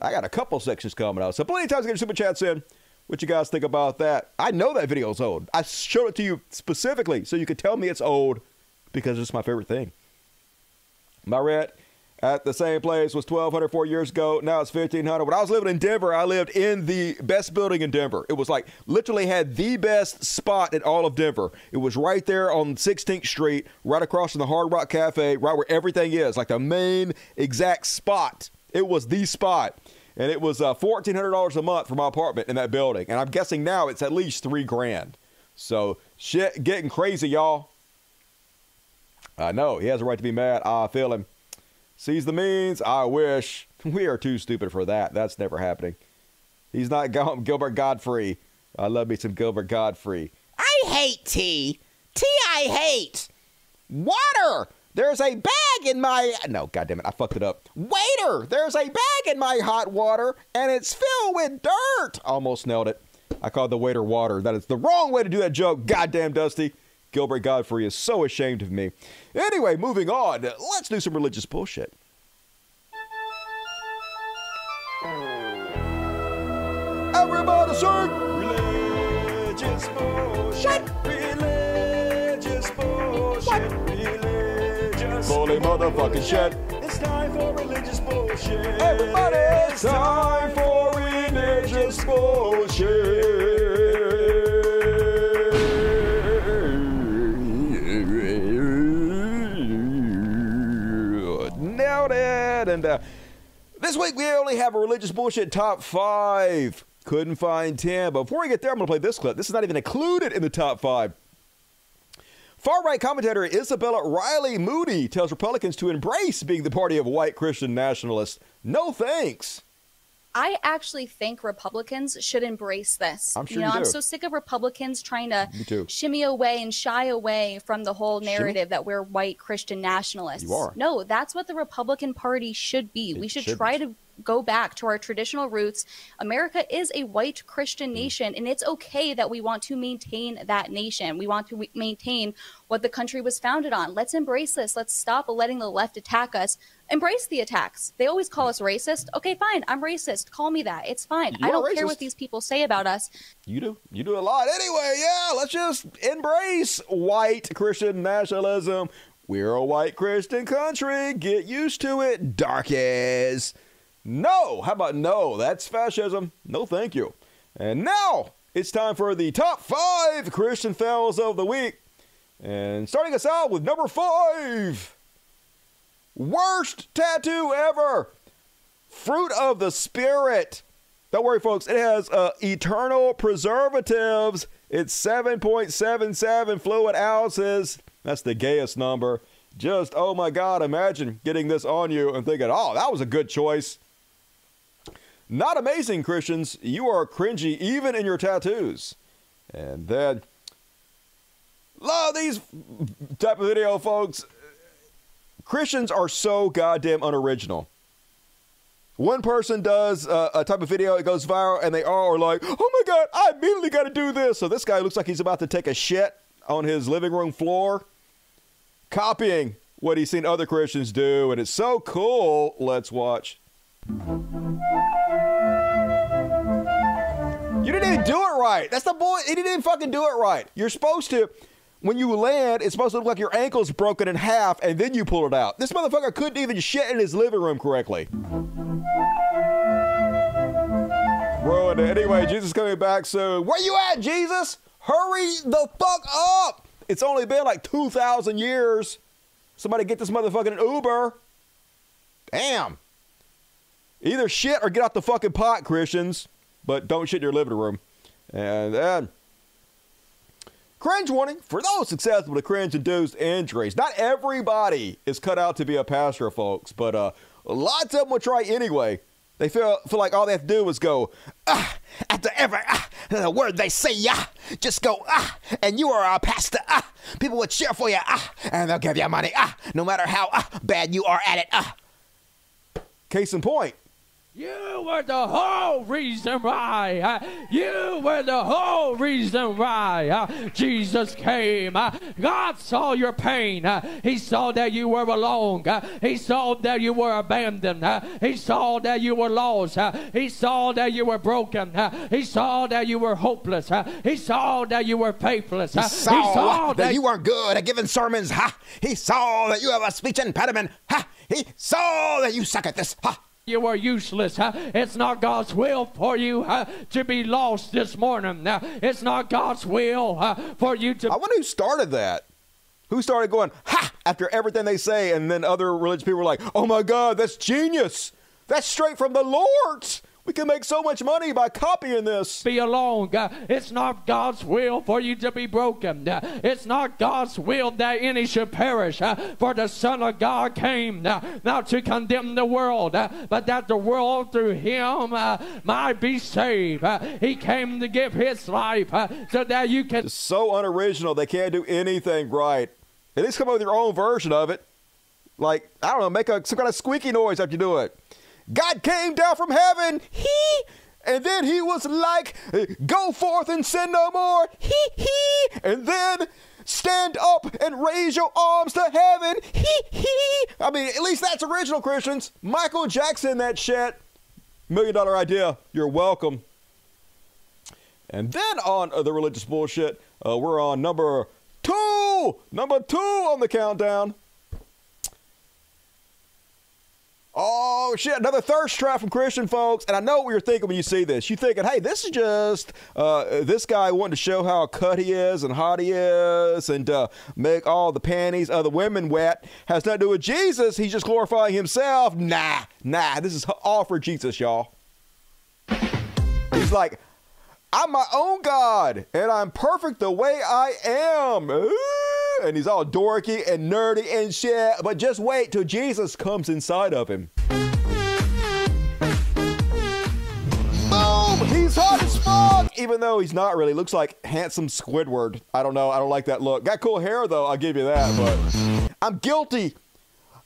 I got a couple sections coming out. So plenty of times to get your super chats in. What you guys think about that? I know that video's old. I showed it to you specifically so you could tell me it's old because it's my favorite thing. My rent at the same place was 1200 four years ago. Now it's 1500 When I was living in Denver, I lived in the best building in Denver. It was like literally had the best spot in all of Denver. It was right there on 16th Street, right across from the Hard Rock Cafe, right where everything is, like the main exact spot. It was the spot. And it was uh, $1,400 a month for my apartment in that building. And I'm guessing now it's at least three grand. So shit getting crazy, y'all. I know. He has a right to be mad. I feel him. Sees the means. I wish. We are too stupid for that. That's never happening. He's not Gil- Gilbert Gottfried. I love me some Gilbert Gottfried. I hate tea. Tea I hate. Water! There's a bag in my. No, goddamn it. I fucked it up. Waiter! There's a bag in my hot water and it's filled with dirt. Almost nailed it. I called the waiter water. That is the wrong way to do that joke. Goddamn, Dusty. Gilbert Gottfried is so ashamed of me. Anyway, moving on. Let's do some religious bullshit. bullshit. Religious bullshit. Religious motherfucking shit. It's time for religious bullshit. Everybody, it's time for religious bullshit. Nailed it. And uh, this week we only have a religious bullshit top five. Couldn't find 10. But before we get there, I'm going to play this clip. This is not even included in the top five. Far right commentator Isabella Riley Moody tells Republicans to embrace being the party of white Christian nationalists. No thanks. I actually think Republicans should embrace this. I'm sure you know, you I'm so sick of Republicans trying to shimmy away and shy away from the whole Shimmy? narrative that we're white Christian nationalists. You are. No, that's what the Republican Party should be. we should try to go back to our traditional roots. America is a white Christian hmm. nation, and it's okay that we want to maintain that nation. We want to maintain what the country was founded on. Let's embrace this. Let's stop letting the left attack us. Embrace the attacks. They always call hmm. us racist. Okay, fine. I'm racist. Call me that. It's fine. You I don't care what these people say about us. You do. You do a lot. Anyway, yeah, let's just embrace white Christian nationalism. We're a white Christian country. Get used to it, darkies. No. How about no? That's fascism. No, thank you. And now it's time for the top five Christian fails of the week. And starting us out with number five worst tattoo ever fruit of the spirit. Don't worry, folks. It has uh, eternal preservatives. It's 7.77 fluid ounces. That's the gayest number. Just, oh my God, imagine getting this on you and thinking, oh, that was a good choice. Not amazing, Christians. You are cringy even in your tattoos. And then, love these type of video, folks. Christians are so goddamn unoriginal. One person does uh, a type of video, it goes viral, and they all are like, oh my God, I immediately got to do this. So this guy looks like he's about to take a shit on his living room floor, copying what he's seen other Christians do. And it's so cool. Let's watch. You didn't even do it right. That's the boy. He didn't even fucking do it right. You're supposed to, when you land, it's supposed to look like your ankle's broken in half, and then you pull it out. This motherfucker couldn't even shit in his living room correctly. Bro, and anyway, Jesus coming back soon. Where you at, Jesus? Hurry the fuck up! It's only been like 2,000 years. Somebody get this motherfucker an Uber. Damn. Either shit or get out the fucking pot, Christians. But don't shit in your living room. And then, cringe warning for those susceptible to cringe induced injuries. Not everybody is cut out to be a pastor, folks, but uh, lots of them will try anyway. They feel feel like all they have to do is go ah after every ah the word they say yeah just go ah and you are a pastor ah people will cheer for you ah and they'll give you money ah no matter how ah bad you are at it ah. Case in point, You were the whole reason why. uh, You were the whole reason why uh, Jesus came. Uh, God saw your pain. Uh, He saw that you were alone. Uh, He saw that you were abandoned. Uh, He saw that you were lost. He saw that you were broken. He saw that you were hopeless. He saw that you were faithless. He Uh, saw, that, you weren't good at giving sermons. Ha! He saw that you have a speech impediment. Ha! He saw that you suck at this. Ha! You were useless. It's not God's will for you to be lost this morning. It's not God's will for you to. I wonder who started that. Who started going ha after everything they say, and then other religious people were like, "Oh my God, that's genius! That's straight from the Lord. We can make so much money by copying this." Be alone. Uh, It's not God's will for you to be broken. Uh, It's not God's will that any should perish. uh, For the Son of God came uh, not to condemn the world, uh, but that the world through him uh, might be saved. He came to give his life so that you can. So unoriginal, they can't do anything right. At least come up with your own version of it. Like I don't know, make a, some kind of squeaky noise after you do it. God came down from heaven. He. And then he was like, Go forth and sin no more. He, he. And then stand up and raise your arms to heaven. He, he. I mean, at least that's original Christians. Michael Jackson, that shit. Million dollar idea. You're welcome. And then on uh, the religious bullshit, uh, we're on number two. Number two on the countdown. Oh shit! Another thirst trap from Christian folks, and I know what you're thinking when you see this. You're thinking, "Hey, this is just uh, this guy wanting to show how cut he is and hot he is, and uh, make all the panties of the women wet." Has nothing to do with Jesus. He's just glorifying himself. Nah, nah. This is all for Jesus, y'all. He's like, I'm my own God, and I'm perfect the way I am. Ooh and he's all dorky and nerdy and shit. But just wait till Jesus comes inside of him. Boom! He's hot as fuck! Even though he's not really. Looks like handsome Squidward. I don't know. I don't like that look. Got cool hair, though. I'll give you that. But I'm guilty.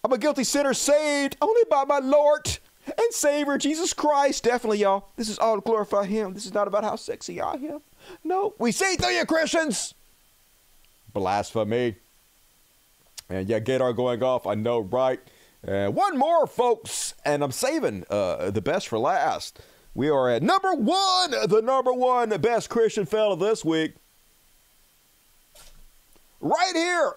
I'm a guilty sinner saved only by my Lord and Savior Jesus Christ. Definitely, y'all. This is all to glorify Him. This is not about how sexy I am. No, we see through you, Christians blasphemy. And yeah, Gator going off, I know, right? And one more, folks, and I'm saving uh, the best for last. We are at number one, the number one best Christian fellow this week. Right here.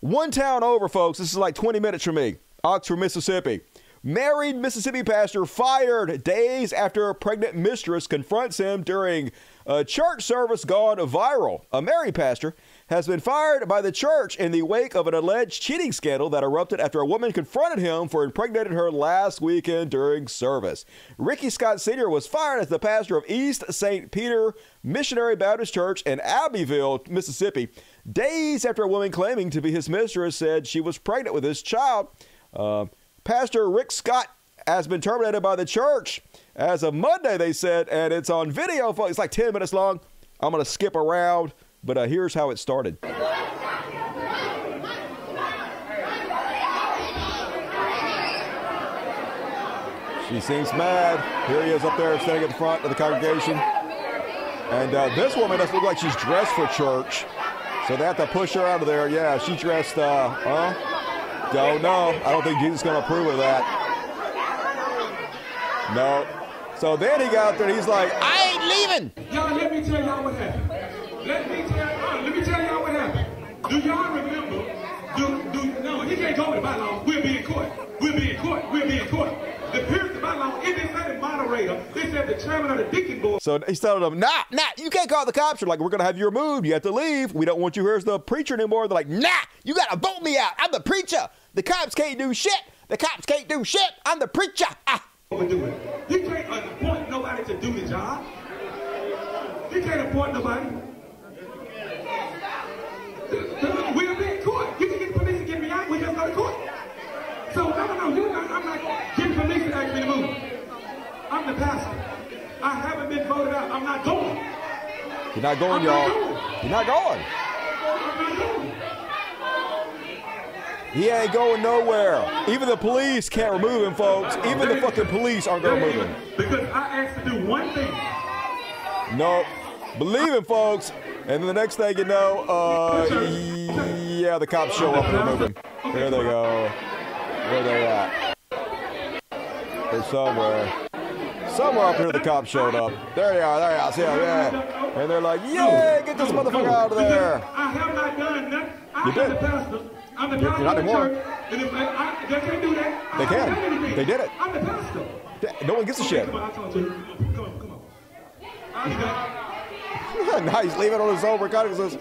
One town over, folks. This is like 20 minutes from me. Oxford, Mississippi. Married Mississippi pastor fired days after a pregnant mistress confronts him during a church service gone viral. A married pastor has been fired by the church in the wake of an alleged cheating scandal that erupted after a woman confronted him for impregnating her last weekend during service. Ricky Scott Sr. was fired as the pastor of East St. Peter Missionary Baptist Church in Abbeville, Mississippi, days after a woman claiming to be his mistress said she was pregnant with his child. Uh, Pastor Rick Scott has been terminated by the church as of Monday, they said, and it's on video. It's like 10 minutes long. I'm going to skip around, but uh, here's how it started. She seems mad. Here he is up there standing at the front of the congregation. And uh, this woman doesn't look like she's dressed for church. So they have to push her out of there. Yeah, she dressed, uh, huh? Don't know. I don't think Jesus is going to approve of that. No. So then he got out there and he's like, I ain't leaving. Y'all, let me tell y'all what happened. Let me Do y'all remember? Do, do, no, he can't go with the bylaws. We'll be in court. We'll be in court. We'll be in court. The period of bylaw, if they said the moderator, they said the chairman of the deacon board. So he's telling them, nah, nah, you can't call the cops. You're like, we're going to have you removed. You have to leave. We don't want you here as the preacher anymore. They're like, nah, you got to vote me out. I'm the preacher. The cops can't do shit. The cops can't do shit. I'm the preacher. Ah. Do it. You can't appoint nobody to do the job. You can't appoint nobody. We'll be in court. You can get the police to get me out. We just go to court. So no, no, no. You, I'm not getting police to ask me to move. I'm the pastor. I haven't been voted out. I'm not going. You're not going, y'all. You're not going. I'm not going. He ain't going nowhere. Even the police can't remove him, folks. Even the fucking police aren't going to remove him. Because I asked to do one thing. Nope. Believe him, folks. And then the next thing you know, uh, yeah, the cops show up and remove him. There they go. Where they at? They're somewhere. Somewhere up here the cops showed up. There they are, there they are. See them, yeah. And they're like, yeah, get this motherfucker out of there. I have not done nothing. I You did. the pastor. I'm the pastor you're not of the anymore. church. I, they can't do that. They can. They did it. I'm the pastor. No one gives a shit. Come on, I'll talk to you. Come on, come on. I'll be back. now he's leaving on his own. Ricardo says,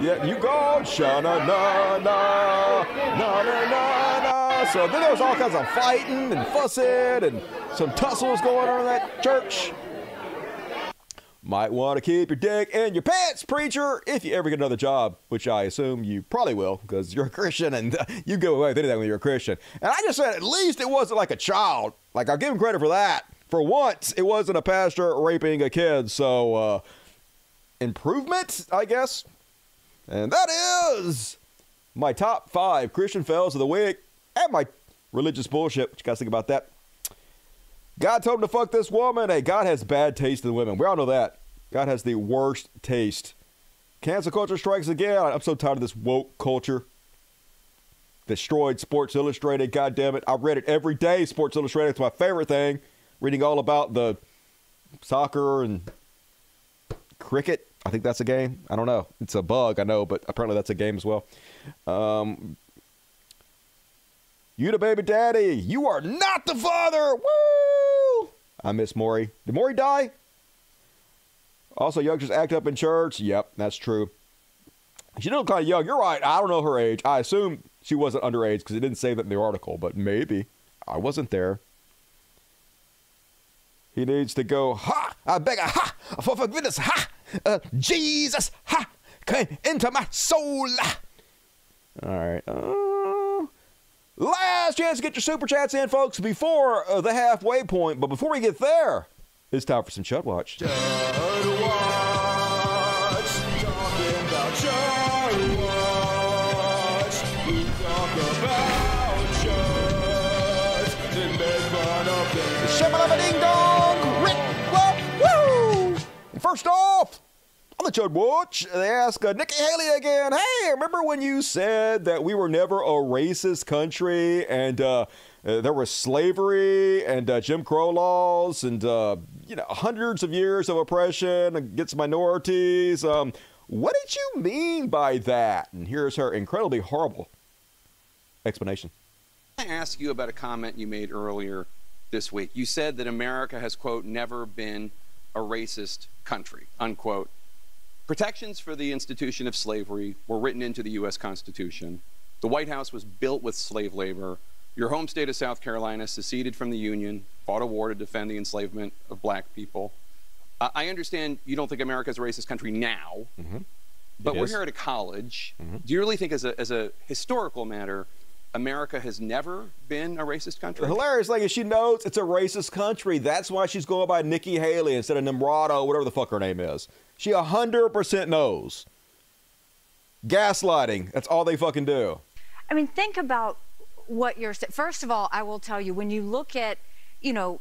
yeah, you go. Shana na na na na na na. So then there was all kinds of fighting and fussing and some tussles going on in that church. Might want to keep your dick in your pants, preacher, if you ever get another job, which I assume you probably will, because you're a Christian and you go away with anything when you're a Christian. And I just said, at least it wasn't like a child. Like, I'll give him credit for that. For once, it wasn't a pastor raping a kid. So, uh, improvement, I guess. And that is my top five Christian fails of the week and my religious bullshit. What you guys think about that? God told him to fuck this woman. Hey, God has bad taste in women. We all know that. God has the worst taste. Cancel culture strikes again. I'm so tired of this woke culture. Destroyed Sports Illustrated. God damn it. I read it every day. Sports Illustrated. It's my favorite thing. Reading all about the soccer and Cricket. I think that's a game. I don't know. It's a bug, I know, but apparently that's a game as well. Um, you the baby daddy. You are not the father. Woo! I miss Maury. Did Maury die? Also, youngsters act up in church. Yep, that's true. She did look kind of young. You're right. I don't know her age. I assume she wasn't underage because it didn't say that in the article, but maybe. I wasn't there. He needs to go, ha! I beg a ha! For forgiveness, ha! Uh, Jesus, ha! Came into my soul. All right. Uh, last chance to get your super chats in, folks, before uh, the halfway point. But before we get there, it's time for some Chud Watch. Chud Watch, talking about Chud Watch. We talk about Chuds and make fun of them. Ding dong! Rick, woo! First off, on the Chud Watch, they ask uh, Nikki Haley again. Hey, remember when you said that we were never a racist country and uh, uh, there was slavery and uh, Jim Crow laws and uh, you know hundreds of years of oppression against minorities? Um, what did you mean by that? And here's her incredibly horrible explanation. I ask you about a comment you made earlier this week. You said that America has, quote, never been a racist country, unquote. Protections for the institution of slavery were written into the U.S. Constitution. The White House was built with slave labor. Your home state of South Carolina seceded from the Union, fought a war to defend the enslavement of black people. Uh, I understand you don't think America is a racist country now, Mm-hmm. but It we're is. here at a college. Mhm. Do you really think, as a, as a historical matter, America has never been a racist country? The hilarious thing is she knows it's a racist country. That's why she's going by Nikki Haley instead of Nimrado, whatever the fuck her name is. She 100% knows. Gaslighting. That's all they fucking do. I mean, think about what you're saying. First of all, I will tell you when you look at, you know,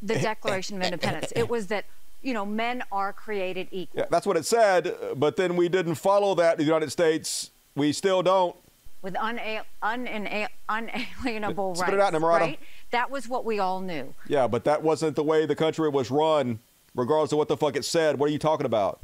the Declaration of Independence, it was that, you know, men are created equal. Yeah, that's what it said, but then we didn't follow that in the United States. We still don't. with una- unina- unalienable Spit it rights. out, Nimrata. right? That was what we all knew. Yeah, but that wasn't the way the country was run, regardless of what the fuck it said. What are you talking about?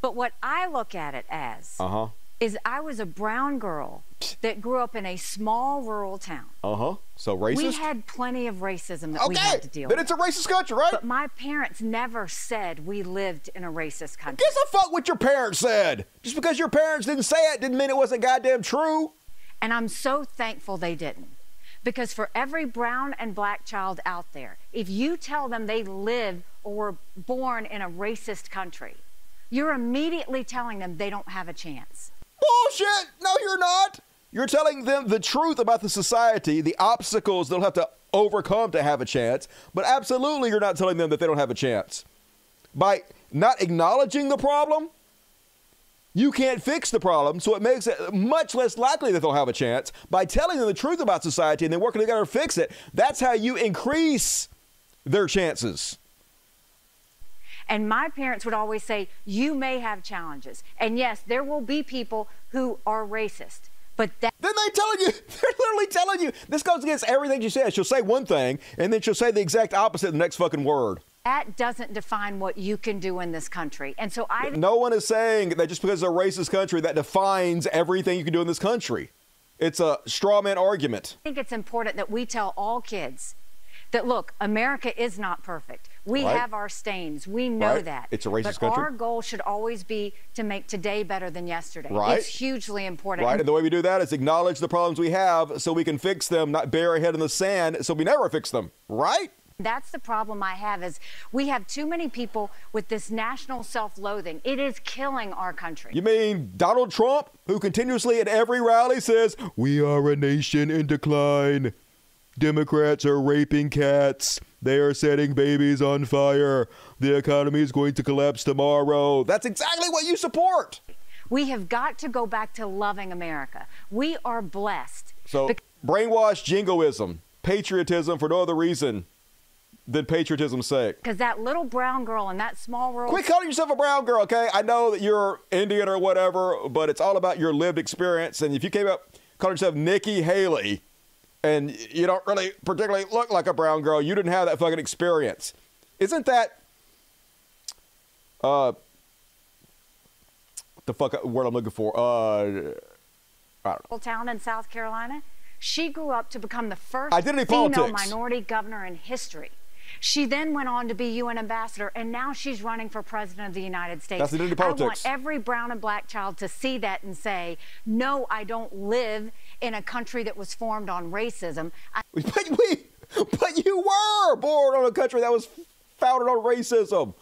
But what I look at it as Uh huh. is I was a brown girl that grew up in a small rural town. Uh huh. So racist? We had plenty of racism that we had to deal then with. it's a racist country, right? But my parents never said we lived in a racist country. Guess the fuck what your parents said. Just because your parents didn't say it didn't mean it wasn't goddamn true. And I'm so thankful they didn't. Because for every brown and black child out there, if you tell them they live or were born in a racist country, you're immediately telling them they don't have a chance. Bullshit! No, you're not. You're telling them the truth about the society, the obstacles they'll have to overcome to have a chance, but absolutely you're not telling them that they don't have a chance. By not acknowledging the problem, you can't fix the problem, so it makes it much less likely that they'll have a chance. By telling them the truth about society and then working together to fix it, that's how you increase their chances. And my parents would always say, You may have challenges. And yes, there will be people who are racist. But that Then they're telling you, they're literally telling you. This goes against everything she says. She'll say one thing, and then she'll say the exact opposite in the next fucking word. That doesn't define what you can do in this country. And so I No one is saying that just because it's a racist country, that defines everything you can do in this country. It's a straw man argument. I think it's important that we tell all kids that look, America is not perfect. We Right. have our stains. We know Right. that. It's a racist but country. our goal should always be to make today better than yesterday. Right. It's hugely important. Right? And the way we do that is acknowledge the problems we have so we can fix them, not bury our head in the sand so we never fix them. Right? That's the problem I have is we have too many people with this national self-loathing. It is killing our country. You mean Donald Trump, who continuously at every rally says, We are a nation in decline. Democrats are raping cats. They are setting babies on fire. The economy is going to collapse tomorrow. That's exactly what you support. We have got to go back to loving America. We are blessed. So, brainwash jingoism, patriotism for no other reason than patriotism's sake. Because that little brown girl in that small rural Quit calling yourself a brown girl, okay? I know that you're Indian or whatever, but it's all about your lived experience. And if you came up calling yourself Nikki Haley and you don't really particularly look like a brown girl, you didn't have that fucking experience. Isn't that uh the fuck word I'm looking for. Uh, I don't know. town in South Carolina. She grew up to become the first Identity female politics. minority governor in history. She then went on to be UN ambassador, and now she's running for president of the United States. That's identity I want every brown and black child to see that and say, "No, I don't live in a country that was formed on racism." I- But we, but you were born on a country that was founded on racism.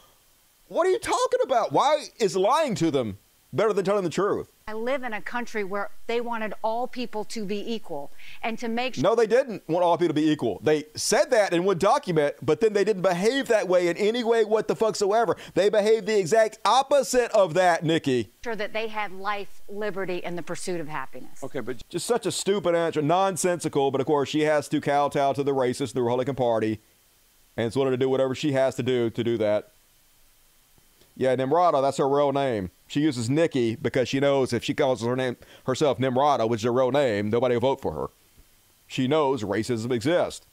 What are you talking about? Why is lying to them better than telling the truth? I live in a country where they wanted all people to be equal and to make sure. No, they didn't want all people to be equal. They said that in one document, but then they didn't behave that way in any way what the fuck fucksoever. They behaved the exact opposite of that, Nikki. sure that they had life, liberty, and the pursuit of happiness. Okay, but just such a stupid answer, nonsensical. But of course, she has to kowtow to the racists, the Republican Party, and it's willing to do whatever she has to do to do that. Yeah, Nimrata, that's her real name. She uses Nikki because she knows if she calls her name herself Nimrata, which is her real name, nobody will vote for her. She knows racism exists.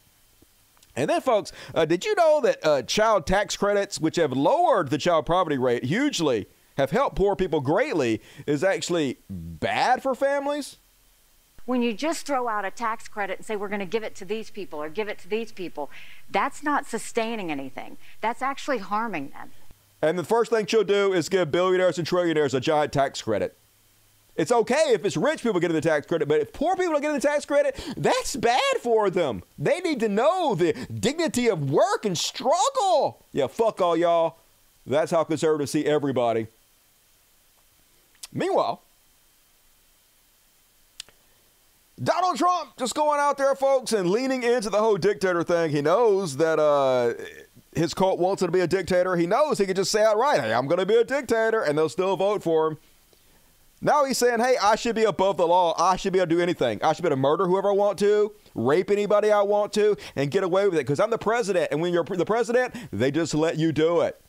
And then, folks, uh, did you know that uh, child tax credits, which have lowered the child poverty rate hugely, have helped poor people greatly, is actually bad for families? When you just throw out a tax credit and say we're going to give it to these people or give it to these people, that's not sustaining anything. That's actually harming them. And the first thing she'll do is give billionaires and trillionaires a giant tax credit. It's okay if it's rich people getting the tax credit, but if poor people are getting the tax credit, that's bad for them. They need to know the dignity of work and struggle. Yeah, fuck all y'all. That's how conservatives see everybody. Meanwhile, Donald Trump just going out there, folks, and leaning into the whole dictator thing. He knows that uh, his cult wants him to be a dictator. He knows he can just say outright, hey, I'm going to be a dictator, and they'll still vote for him. Now he's saying, hey, I should be above the law. I should be able to do anything. I should be able to murder whoever I want to, rape anybody I want to, and get away with it because I'm the president. And when you're the president, they just let you do it.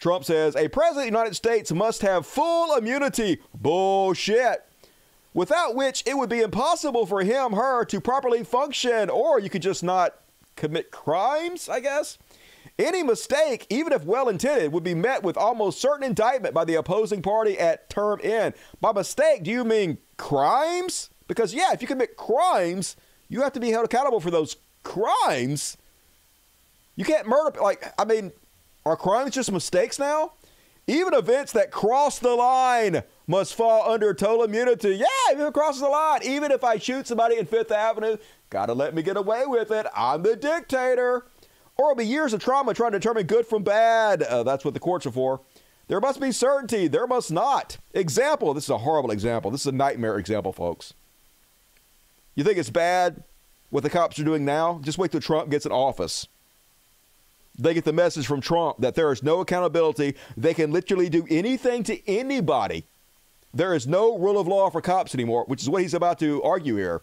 Trump says a president of the United States must have full immunity. Bullshit. Without which it would be impossible for him, her to properly function, or you could just not commit crimes, I guess. Any mistake, even if well intended, would be met with almost certain indictment by the opposing party at term end. By mistake, do you mean crimes? Because, yeah, if you commit crimes, you have to be held accountable for those crimes. You can't murder, like, I mean, are crimes just mistakes now? Even events that cross the line must fall under total immunity. Yeah, if it crosses the line, even if I shoot somebody in Fifth Avenue, gotta let me get away with it. I'm the dictator. Or it'll be years of trauma trying to determine good from bad. Uh, that's what the courts are for. There must be certainty. There must not. Example. This is a horrible example. This is a nightmare example, folks. You think it's bad what the cops are doing now? Just wait till Trump gets in office. They get the message from Trump that there is no accountability. They can literally do anything to anybody. There is no rule of law for cops anymore, which is what he's about to argue here.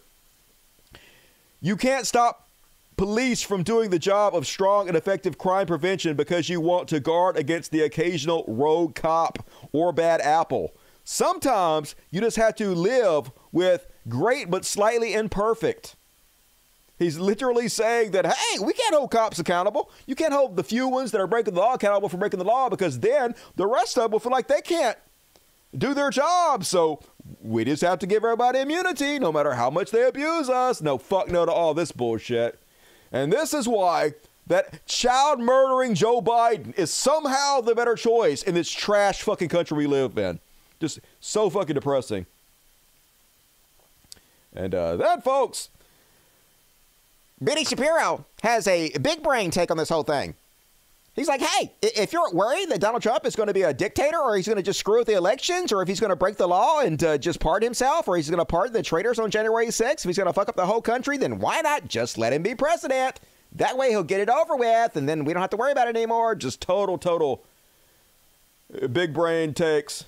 You can't stop police from doing the job of strong and effective crime prevention because you want to guard against the occasional rogue cop or bad apple. Sometimes you just have to live with great but slightly imperfect. He's literally saying that, hey, we can't hold cops accountable. You can't hold the few ones that are breaking the law accountable for breaking the law because then the rest of them will feel like they can't do their job. So we just have to give everybody immunity no matter how much they abuse us. No, fuck no to all this bullshit. And this is why that child murdering Joe Biden is somehow the better choice in this trash fucking country we live in. Just so fucking depressing. And uh, that, folks, Benny Shapiro has a big brain take on this whole thing. He's like, hey, if you're worried that Donald Trump is going to be a dictator or he's going to just screw with the elections or if he's going to break the law and uh, just pardon himself or he's going to pardon the traitors on January 6th, if he's going to fuck up the whole country, then why not just let him be president? That way he'll get it over with and then we don't have to worry about it anymore. just total, total uh, big brain takes.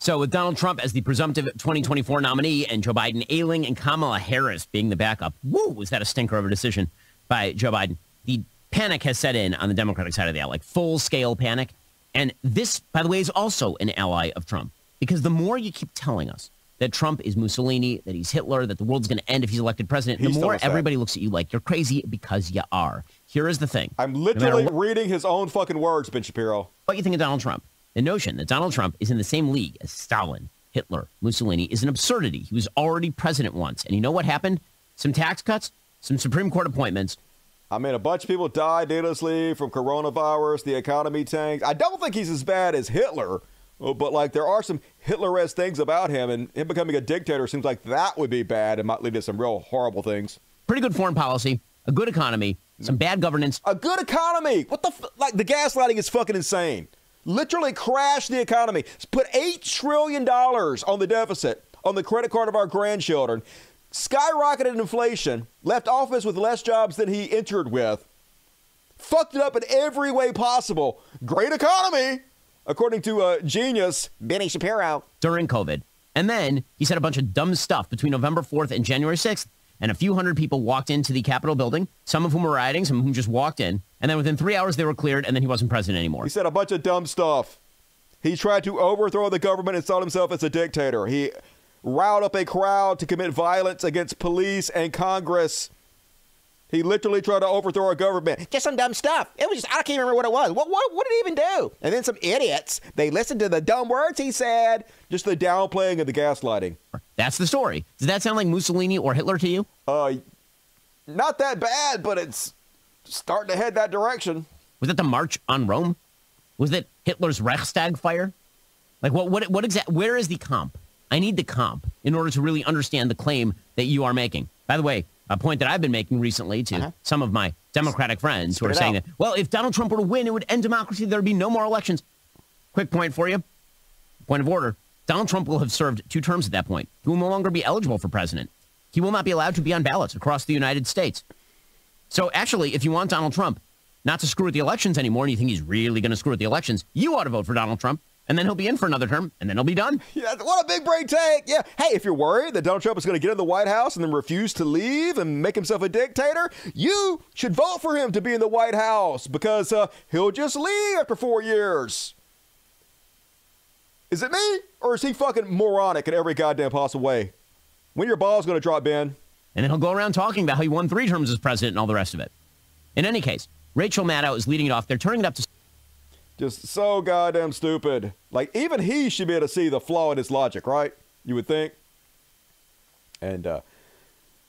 So, with Donald Trump as the presumptive 2024 nominee and Joe Biden ailing and Kamala Harris being the backup, woo, was that a stinker of a decision by Joe Biden? The panic has set in on the Democratic side of the aisle, like full scale panic. And this, by the way, is also an ally of Trump because the more you keep telling us that Trump is Mussolini, that he's Hitler, that the world's going to end if he's elected president, He's the more everybody looks at you like you're crazy because you are. Here is the thing. I'm No literally what- reading his own fucking words, Ben Shapiro. what you think of Donald Trump. The notion that Donald Trump is in the same league as Stalin, Hitler, Mussolini is an absurdity. He was already president once. And you know what happened? Some tax cuts, some Supreme Court appointments. I mean, a bunch of people died needlessly from coronavirus. The economy tanked. I don't think he's as bad as Hitler, uh, but like there are some Hitler-esque things about him, and him becoming a dictator seems like that would be bad and might lead to some real horrible things. Pretty good foreign policy, a good economy, some bad governance. A good economy. What the f- like? The gaslighting is fucking insane. Literally crashed the economy. Put eight trillion dollars on the deficit on the credit card of our grandchildren. Skyrocketed inflation. Left office with less jobs than he entered with. Fucked it up in every way possible. Great economy, according to uh, genius Benny Shapiro. During COVID. And then he said a bunch of dumb stuff between November 4th and January 6th. And a few hundred people walked into the Capitol building, some of whom were rioting, some of whom just walked in. And then within three hours, they were cleared, and then he wasn't president anymore. He said a bunch of dumb stuff. He tried to overthrow the government and saw himself as a dictator. He riled up a crowd to commit violence against police and Congress. He literally tried to overthrow our government. Just some dumb stuff. It was just, I can't remember what it was. What, what, what did he even do? And then some idiots, they listened to the dumb words he said. Just the downplaying of the gaslighting. That's the story. Does that sound like Mussolini or Hitler to you? Uh, not that bad, but it's starting to head that direction. Was it the March on Rome? Was it Hitler's Reichstag fire? Like what? What? What exact? Where is the comp? I need the comp in order to really understand the claim that you are making. By the way, a point that I've been making recently to uh-huh. some of my Democratic friends Spit who are saying out. that, well, if Donald Trump were to win, it would end democracy. There would be no more elections. Quick point for you. Point of order. Donald Trump will have served two terms at that point. He will no longer be eligible for president. He will not be allowed to be on ballots across the United States. So actually, if you want Donald Trump not to screw with the elections anymore and you think he's really going to screw with the elections, you ought to vote for Donald Trump and then he'll be in for another term, and then he'll be done. Yeah, what a big brain take. Yeah. Hey, if you're worried that Donald Trump is going to get in the White House and then refuse to leave and make himself a dictator, you should vote for him to be in the White House because uh, he'll just leave after four years. Is it me, or is he fucking moronic in every goddamn possible way? When your ball's going to drop, Ben? And then he'll go around talking about how he won three terms as president and all the rest of it. In any case, Rachel Maddow is leading it off. They're turning it up to just so goddamn stupid. Like, even he should be able to see the flaw in his logic, right? You would think. And, uh,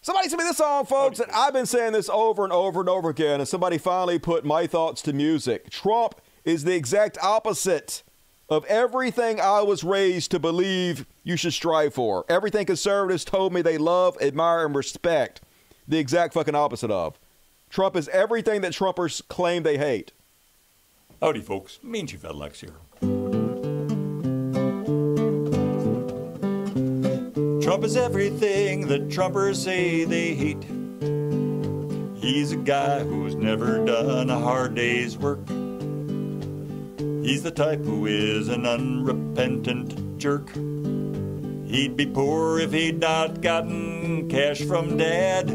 Somebody sent me this song, folks, and I've been saying this over and over and over again, and somebody finally put my thoughts to music. Trump is the exact opposite of everything I was raised to believe you should strive for. Everything conservatives told me they love, admire, and respect. The exact fucking opposite of. Trump is everything that Trumpers claim they hate. Howdy, folks. Mean Chief Lex here. Trump is everything that Trumpers say they hate. He's a guy who's never done a hard day's work. He's the type who is an unrepentant jerk. He'd be poor if he'd not gotten cash from dad.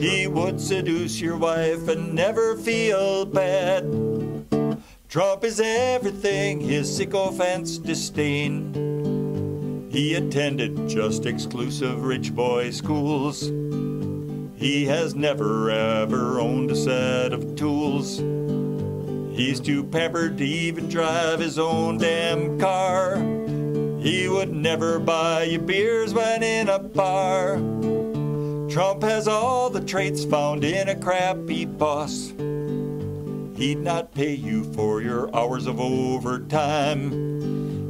He would seduce your wife and never feel bad. Trump is everything his sycophants disdain. He attended just exclusive rich boy schools. He has never ever owned a set of tools. He's too pampered to even drive his own damn car. He would never buy you beers when in a bar. Trump has all the traits found in a crappy boss. He'd not pay you for your hours of overtime.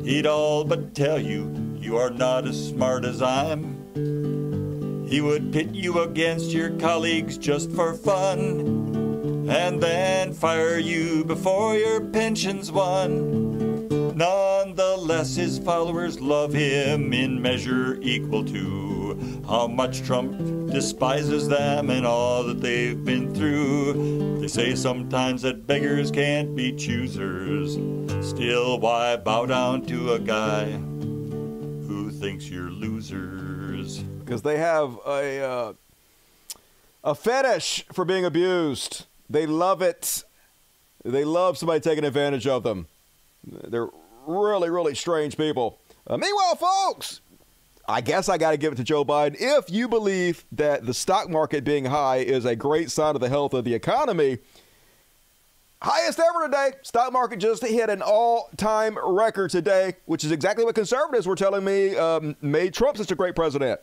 He'd all but tell you you are not as smart as I'm. He would pit you against your colleagues just for fun, and then fire you before your pension's won. Nonetheless, his followers love him in measure equal to how much Trump despises them and all that they've been through. They say sometimes that beggars can't be choosers. Still, why bow down to a guy who thinks you're losers? Because they have a uh, a fetish for being abused. They love it. They love somebody taking advantage of them. They're really, really strange people. Uh, meanwhile, folks, I guess I got to give it to Joe Biden. If you believe that the stock market being high is a great sign of the health of the economy, Highest ever today. Stock market just hit an all-time record today, which is exactly what conservatives were telling me um, made Trump such a great president.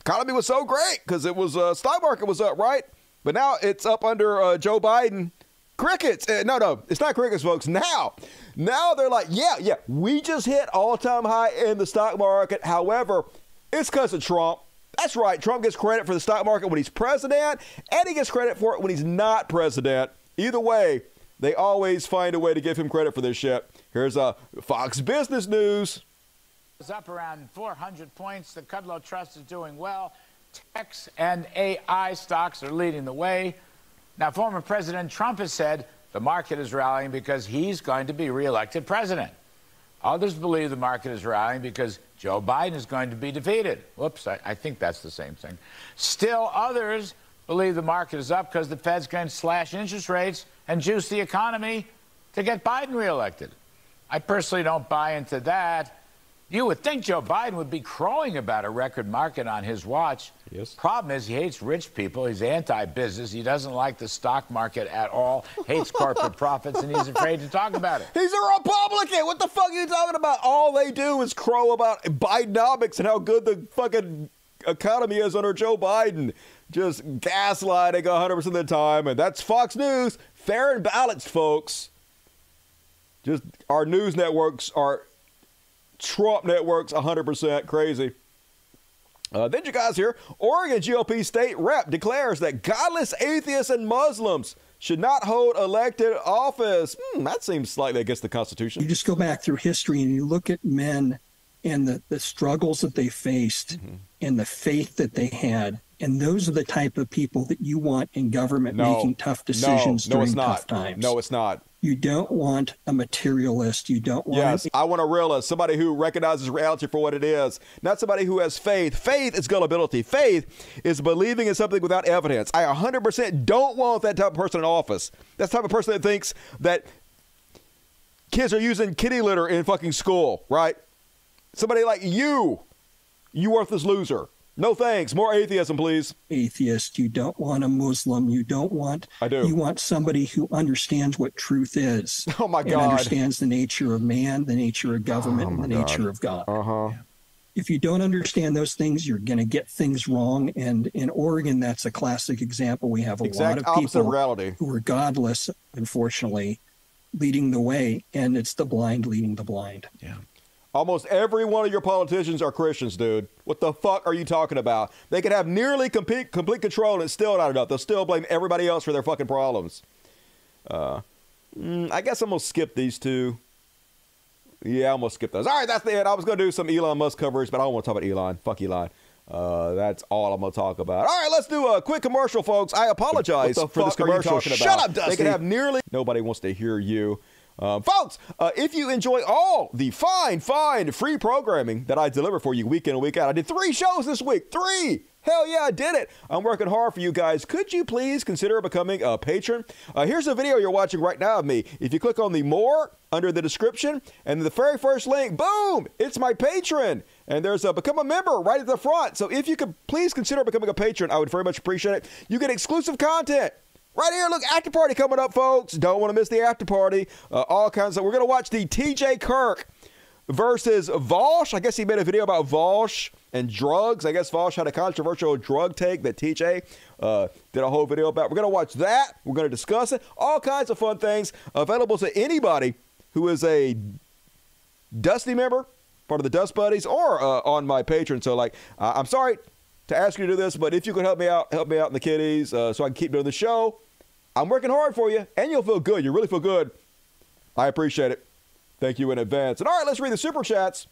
Economy was so great because it was uh, stock market was up, right? But now it's up under uh, Joe Biden. Crickets. Uh, no, no, it's not crickets, folks. Now, now they're like, yeah, yeah, we just hit all-time high in the stock market. However, it's because of Trump. That's right. Trump gets credit for the stock market when he's president, and he gets credit for it when he's not president. Either way, they always find a way to give him credit for this shit. Here's a uh, Fox Business News. It's up around 400 points. The Kudlow Trust is doing well. Techs and AI stocks are leading the way. Now, former President Trump has said the market is rallying because he's going to be reelected president. Others believe the market is rallying because Joe Biden is going to be defeated. Whoops, I, I think that's the same thing. Still, others believe the market is up because the Fed's going to slash interest rates and juice the economy to get Biden reelected. I personally don't buy into that. You would think Joe Biden would be crowing about a record market on his watch. Yes. Problem is, he hates rich people. He's anti-business. He doesn't like the stock market at all. Hates corporate profits, and he's afraid to talk about it. He's a Republican. What the fuck are you talking about? All they do is crow about Bidenomics and how good the fucking economy is under Joe Biden. Just gaslighting 100% of the time, and that's Fox News. Fair and balanced, folks. Just our news networks are Trump network's 100% crazy. Uh, then you guys hear Oregon GOP state rep declares that godless atheists and Muslims should not hold elected office. Hmm, that seems slightly against the Constitution. You just go back through history and you look at men and the, the struggles that they faced mm-hmm. and the faith that they had. And those are the type of people that you want in government no, making tough decisions no, no, during tough times. No, it's not. You don't want a materialist. You don't want. Yes, I want a realist, somebody who recognizes reality for what it is, not somebody who has faith. Faith is gullibility. Faith is believing in something without evidence. I 100% don't want that type of person in office. That's the type of person that thinks that kids are using kitty litter in fucking school, right? Somebody like you, you worthless loser. No thanks. More atheism, please. Atheist. You don't want a Muslim. You don't want. I do. You want somebody who understands what truth is. Oh my God. And understands the nature of man, the nature of government, oh and the God. nature of God. Uh huh. If you don't understand those things, you're going to get things wrong. And in Oregon, that's a classic example. We have a exact lot of people of reality. who are godless, unfortunately, leading the way, and it's the blind leading the blind. Yeah. Almost every one of your politicians are Christians, dude. What the fuck are you talking about? They could have nearly complete, complete control and it's still not enough. They'll still blame everybody else for their fucking problems. Uh, mm, I guess I'm going to skip these two. Yeah, I'm going to skip those. All right, that's the end. I was going to do some Elon Musk coverage, but I don't want to talk about Elon. Fuck Elon. Uh, that's all I'm going to talk about. All right, let's do a quick commercial, folks. I apologize for this commercial. Shut up, Dusty. They can have nearly. Nobody wants to hear you. Uh, folks, uh, if you enjoy all the fine, fine free programming that I deliver for you week in and week out, I did three shows this week. Three! Hell yeah, I did it. I'm working hard for you guys. Could you please consider becoming a patron? Uh, here's a video you're watching right now of me. If you click on the more under the description and the very first link, boom, it's my patron. And there's a become a member right at the front. So if you could please consider becoming a patron, I would very much appreciate it. You get exclusive content. Right here, look, after party coming up, folks. Don't want to miss the after party. Uh, all kinds of. We're gonna watch the T.J. Kirk versus Vaush. I guess he made a video about Vaush and drugs. I guess Vaush had a controversial drug take that TJ uh, did a whole video about. We're gonna watch that. We're gonna discuss it. All kinds of fun things available to anybody who is a Dusty member, part of the Dust Buddies, or uh, on my Patreon. So, like, uh, I'm sorry to ask you to do this, but if you could help me out, help me out in the kiddies, uh, so I can keep doing the show. I'm working hard for you, and you'll feel good. You really feel good. I appreciate it. Thank you in advance. And all right, let's read the super chats.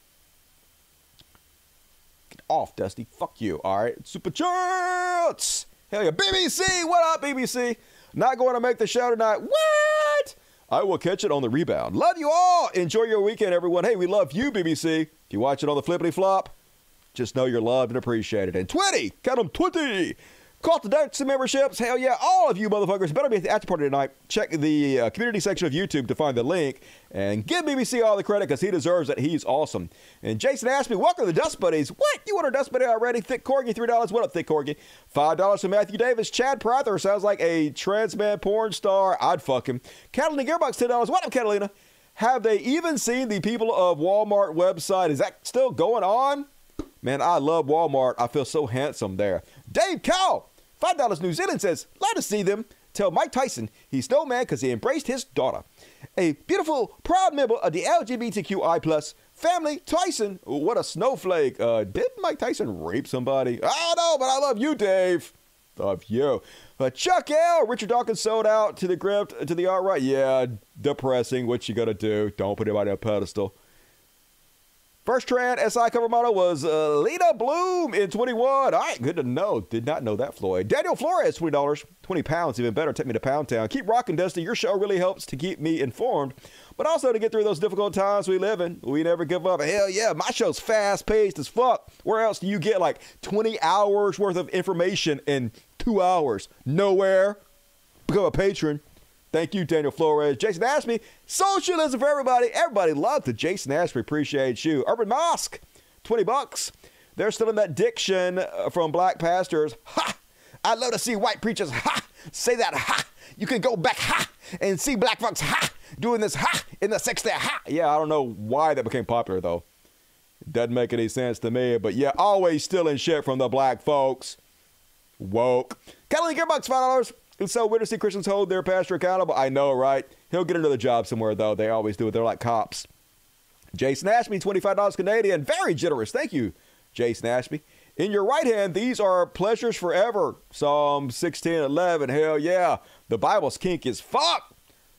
Get off, Dusty. Fuck you. All right, super chats. Hell yeah, BBC. What up, BBC? Not going to make the show tonight. What? I will catch it on the rebound. Love you all. Enjoy your weekend, everyone. Hey, we love you, BBC. If you watch it on the flippity flop, just know you're loved and appreciated. And 20, count them 20 Cult of Dusty memberships. Hell yeah, all of you motherfuckers better be at the after party tonight. Check the uh, community section of YouTube to find the link and give BBC all the credit because he deserves it. He's awesome. And Jason Ashby, welcome to the Dust Buddies. What? You want our Dust Buddy already? Thick Corgi, $3. What up, Thick Corgi? $5 from Matthew Davis. Chad Prather sounds like a trans man porn star. I'd fuck him. Catalina Gearbox, $10. What up, Catalina? Have they even seen the people of Walmart website? Is that still going on? Man, I love Walmart. I feel so handsome there. Dave Cow, $5 New Zealand says, let us see them. Tell Mike Tyson he's no man because he embraced his daughter. A beautiful, proud member of the LGBTQI plus family, Tyson. What a snowflake. Uh, did Mike Tyson rape somebody? I don't know, but I love you, Dave. Love you. Uh, Chuck L. Richard Dawkins sold out to the grift to the alt right. Yeah, depressing. What you gonna do? Don't put anybody on a pedestal. First trans SI cover model was uh, Leyna Bloom in 21. All right, good to know. Did not know that, Floyd. Daniel Flores, $20, 20 pounds, even better. Take me to Pound Town. Keep rocking, Dusty. Your show really helps to keep me informed, but also to get through those difficult times we live in. We never give up. Hell yeah, my show's fast paced as fuck. Where else do you get like 20 hours worth of information in two hours? Nowhere. Become a patron. Thank you, Daniel Flores. Jason Ashby, socialism for everybody. Everybody loves the Jason Ashby. Appreciate you. Urban Mosque, 20 bucks. They're still in that diction uh, from black pastors. Ha! I'd love to see white preachers, ha! Say that, ha! You can go back, ha! And see black folks, ha! Doing this, ha! In the sex there, ha! Yeah, I don't know why that became popular, though. Doesn't make any sense to me, but yeah, always stealing shit from the black folks. Woke. Kelly Gearbox, $5. And so, to see Christians hold their pastor accountable? I know, right? He'll get another job somewhere, though. They always do it. They're like cops. Jason Ashby, $25 Canadian. Very generous. Thank you, Jason Ashby. In your right hand, these are pleasures forever. Psalm 16, 11. Hell yeah. The Bible's kink is fuck.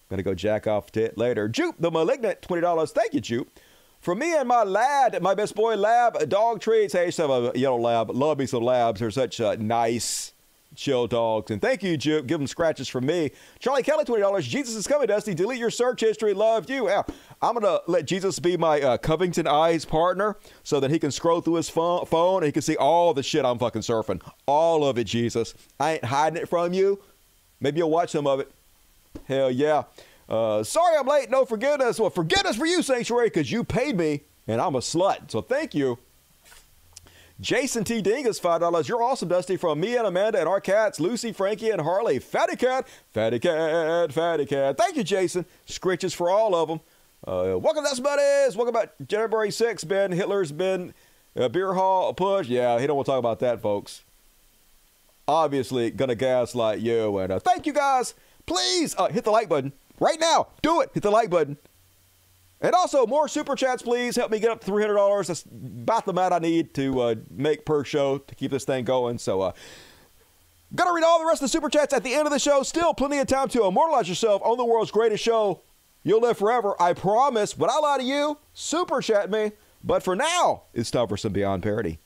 Gonna go jack off to it later. Jupe, the malignant, $20. Thank you, Jupe. For me and my lad, my best boy, Lab, dog treats. Hey, I used to have a yellow lab. Love me some labs. They're such uh, nice chill dogs. And thank you, Jupe. Give them scratches from me. Charlie Kelly, $20. Jesus is coming, Dusty. Delete your search history. Love you. Yeah, I'm going to let Jesus be my uh, Covenant Eyes partner so that he can scroll through his phone, phone and he can see all the shit I'm fucking surfing. All of it, Jesus. I ain't hiding it from you. Maybe you'll watch some of it. Hell yeah. Uh, sorry I'm late. No forgiveness. Well, forgiveness for you, Sanctuary, because you paid me and I'm a slut. So thank you. Jason T. Dingus, $5. You're awesome, Dusty. From me and Amanda and our cats, Lucy, Frankie, and Harley. Fatty Cat, Fatty Cat, Fatty Cat. Thank you, Jason. Scritches for all of them. Uh, welcome, Dust Buddies. Welcome back, January 6th. Ben Hitler's been uh, beer hall a putsch. Yeah, he don't want to talk about that, folks. Obviously, gonna gaslight you. And uh, thank you, guys. Please uh, hit the like button right now. Do it. Hit the like button. And also, more super chats, please. Help me get up to $300. That's about the amount I need to uh, make per show to keep this thing going. So, uh, gonna read all the rest of the super chats at the end of the show. Still plenty of time to immortalize yourself on the world's greatest show. You'll live forever, I promise. But I lie to you. Super chat me. But for now, it's time for some Beyond Parody.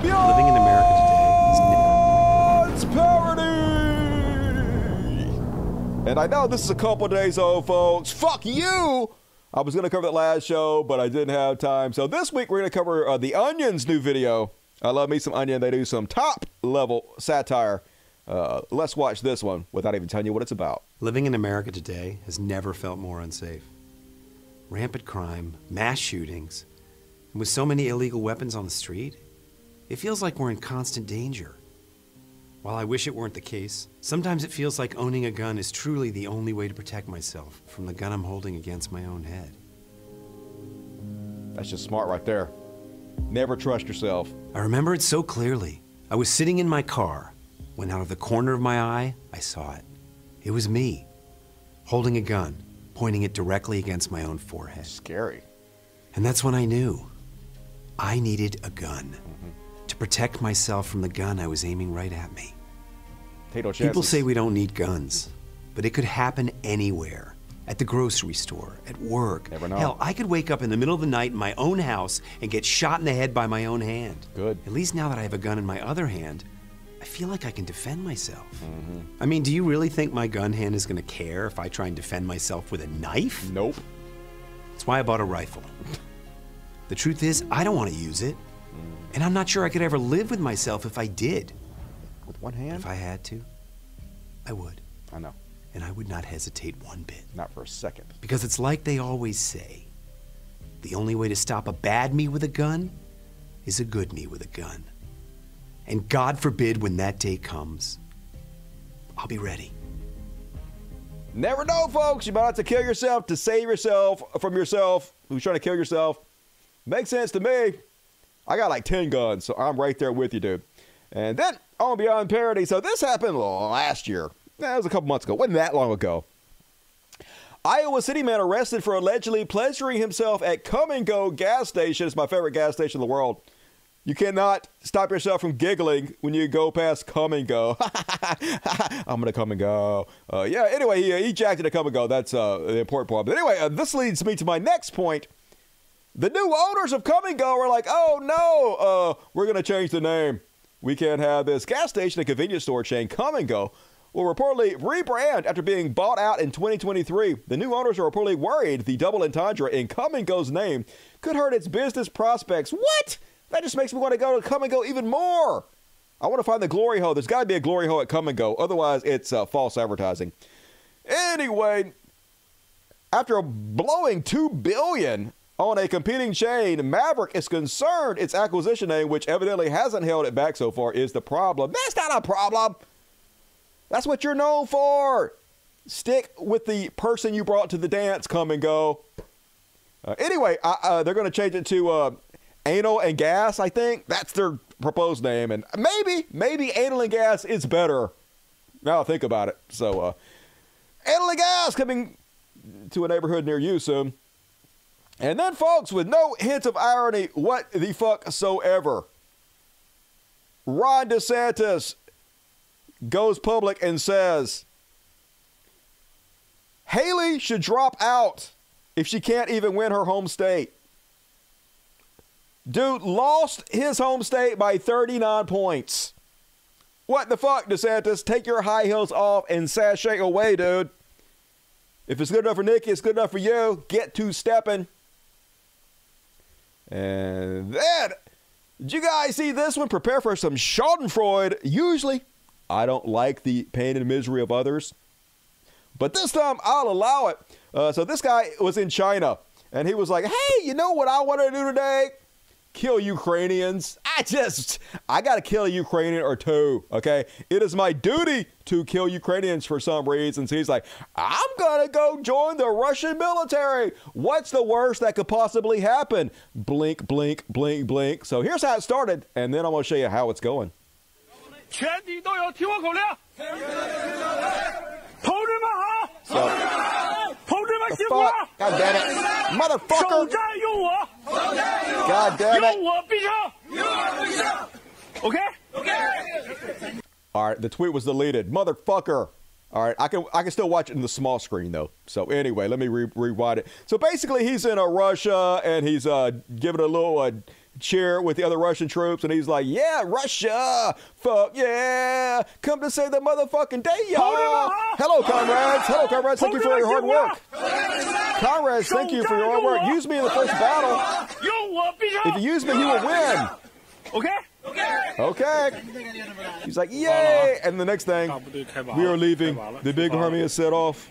Beyond Living in America today is Parody! And I know this is a couple days old, folks. Fuck you! I was going to cover that last show, but I didn't have time. So this week we're going to cover uh, the Onion's new video. I love me some Onion. They do some top level satire. Uh, let's watch this one without even telling you what it's about. Living in America today has never felt more unsafe. Rampant crime, mass shootings, and with so many illegal weapons on the street, it feels like we're in constant danger. While I wish it weren't the case, sometimes it feels like owning a gun is truly the only way to protect myself from the gun I'm holding against my own head. That's just smart right there. Never trust yourself. I remember it so clearly. I was sitting in my car when, out of the corner of my eye, I saw it. It was me, holding a gun, pointing it directly against my own forehead. Scary. And that's when I knew I needed a gun to protect myself from the gun I was aiming right at me. People say we don't need guns, but it could happen anywhere. At the grocery store, at work. Never know. Hell, I could wake up in the middle of the night in my own house and get shot in the head by my own hand. Good. At least now that I have a gun in my other hand, I feel like I can defend myself. Mm-hmm. I mean, do you really think my gun hand is going to care if I try and defend myself with a knife? Nope. That's why I bought a rifle. the truth is, I don't want to use it. And I'm not sure I could ever live with myself if I did. With one hand? If I had to, I would. I know. And I would not hesitate one bit. Not for a second. Because it's like they always say the only way to stop a bad me with a gun is a good me with a gun. And God forbid when that day comes, I'll be ready. Never know, folks. You might have to kill yourself to save yourself from yourself who's trying to kill yourself. Makes sense to me. I got like 10 guns, so I'm right there with you, dude. And then on Beyond Parody, so this happened last year. That was a couple months ago. Wasn't that long ago. Iowa City man arrested for allegedly pleasuring himself at Kum & Go gas station. It's my favorite gas station in the world. You cannot stop yourself from giggling when you go past Kum & Go. I'm gonna come and go. Uh, yeah. Anyway, he, he jacked it to Kum & Go. That's uh, the important part. But anyway, uh, this leads me to my next point. The new owners of Kum & Go are like, oh no, uh, we're gonna change the name. We can't have this gas station and convenience store chain Kum & Go will reportedly rebrand after being bought out in 2023. The new owners are reportedly worried the double entendre in Kum & Go's name could hurt its business prospects. What? That just makes me want to go to Kum & Go even more. I want to find the glory hole. There's got to be a glory hole at Kum & Go. Otherwise, it's uh, false advertising. Anyway, after blowing two billion on a competing chain, Maverik is concerned its acquisition name, which evidently hasn't held it back so far, is the problem. That's not a problem. That's what you're known for. Stick with the person you brought to the dance. Come and go. Uh, anyway, uh, they're going to change it to uh, Anal and Gas. I think that's their proposed name, and maybe, maybe Anal and Gas is better. Now I think about it. So, uh, Anal and Gas coming to a neighborhood near you soon. And then, folks, with no hint of irony, what the fuck soever, Ron DeSantis goes public and says Haley should drop out if she can't even win her home state. Dude lost his home state by 39 points. What the fuck, DeSantis? Take your high heels off and sashay away, dude. If it's good enough for Nikki, it's good enough for you. Get to stepping. And then, did you guys see this one? Prepare for some Schadenfreude. Usually, I don't like the pain and misery of others. But this time, I'll allow it. Uh, so this guy was in China, and he was like, hey, you know what I want to do today? Kill Ukrainians. I just, I got to kill a Ukrainian or two, okay? It is my duty to kill Ukrainians for some reason. So he's like, I'm going to go join the Russian military. What's the worst that could possibly happen? Blink, blink, blink, blink. So here's how it started, and then I'm going to show you how it's going. 全体都有听我口令。同志们好，同 志们辛苦了。 God damn it. Motherfucker. 首战用我。 God damn it. 用我必胜。用我必胜。OK。OK。 All right, the tweet was deleted. Motherfucker. All right, I can I can still watch it in the small screen though. So anyway, let me re- rewind it. So basically, he's in uh, Russia and he's uh, giving a little uh, Chair with the other Russian troops, and he's like, "Yeah, Russia, fuck yeah, come to save the motherfucking day, y'all." Hello, comrades. Hello, comrades. Thank you for your hard work. Comrades, thank you for your hard work. Use me in the first battle. If you use me, you will win. Okay. Okay. He's like, yay! And the next thing, we are leaving. The big army is set off.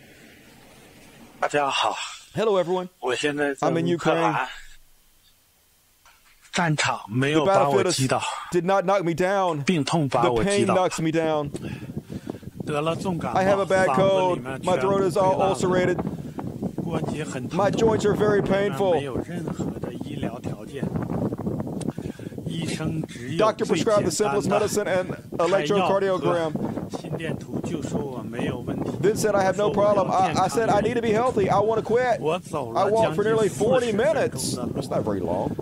Hello, everyone. I'm in Ukraine 兰，战场没 The 有把我 battlefield 击 is- 倒， did not knock me down. 病痛把 The 我击 pain 倒， knocks me down. 得了重感冒， I have a bad 嗓子 cold. 里面 My 全 throat is 部 all 溃烂了 ulcerated. 关节很疼 My 痛 joints are very 没 painful. 有任何的医疗条件，医生只有 Doctor prescribed the simplest medicine and electrocardiogram. Then said, I have no problem. I, I said, I need to be healthy. I want to quit. I walked for nearly 40 minutes. It's not very long.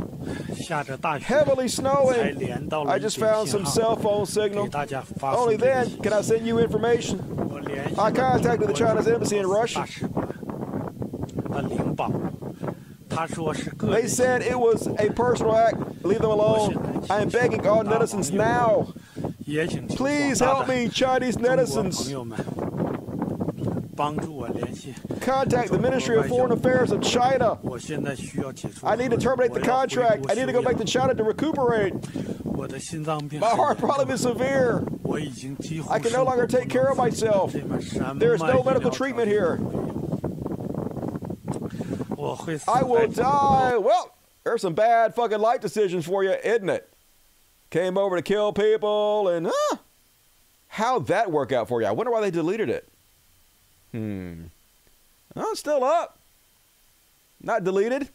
Heavily snowing. I just found some cell phone signal. Only then can I send you information. I contacted the China's embassy in Russia. They said it was a personal act. Leave them alone. I am begging all netizens now. Please help me, Chinese netizens. Contact the Ministry of Foreign Affairs of China. I need to terminate the contract. I need to go back to China to recuperate. My heart problem is severe. I can no longer take care of myself. There is no medical treatment here. I will die. Well, there's some bad fucking life decisions for you, isn't it? Came over to kill people and huh? How'd that work out for you? I wonder why they deleted it. Hmm. Oh, it's still up. Not deleted.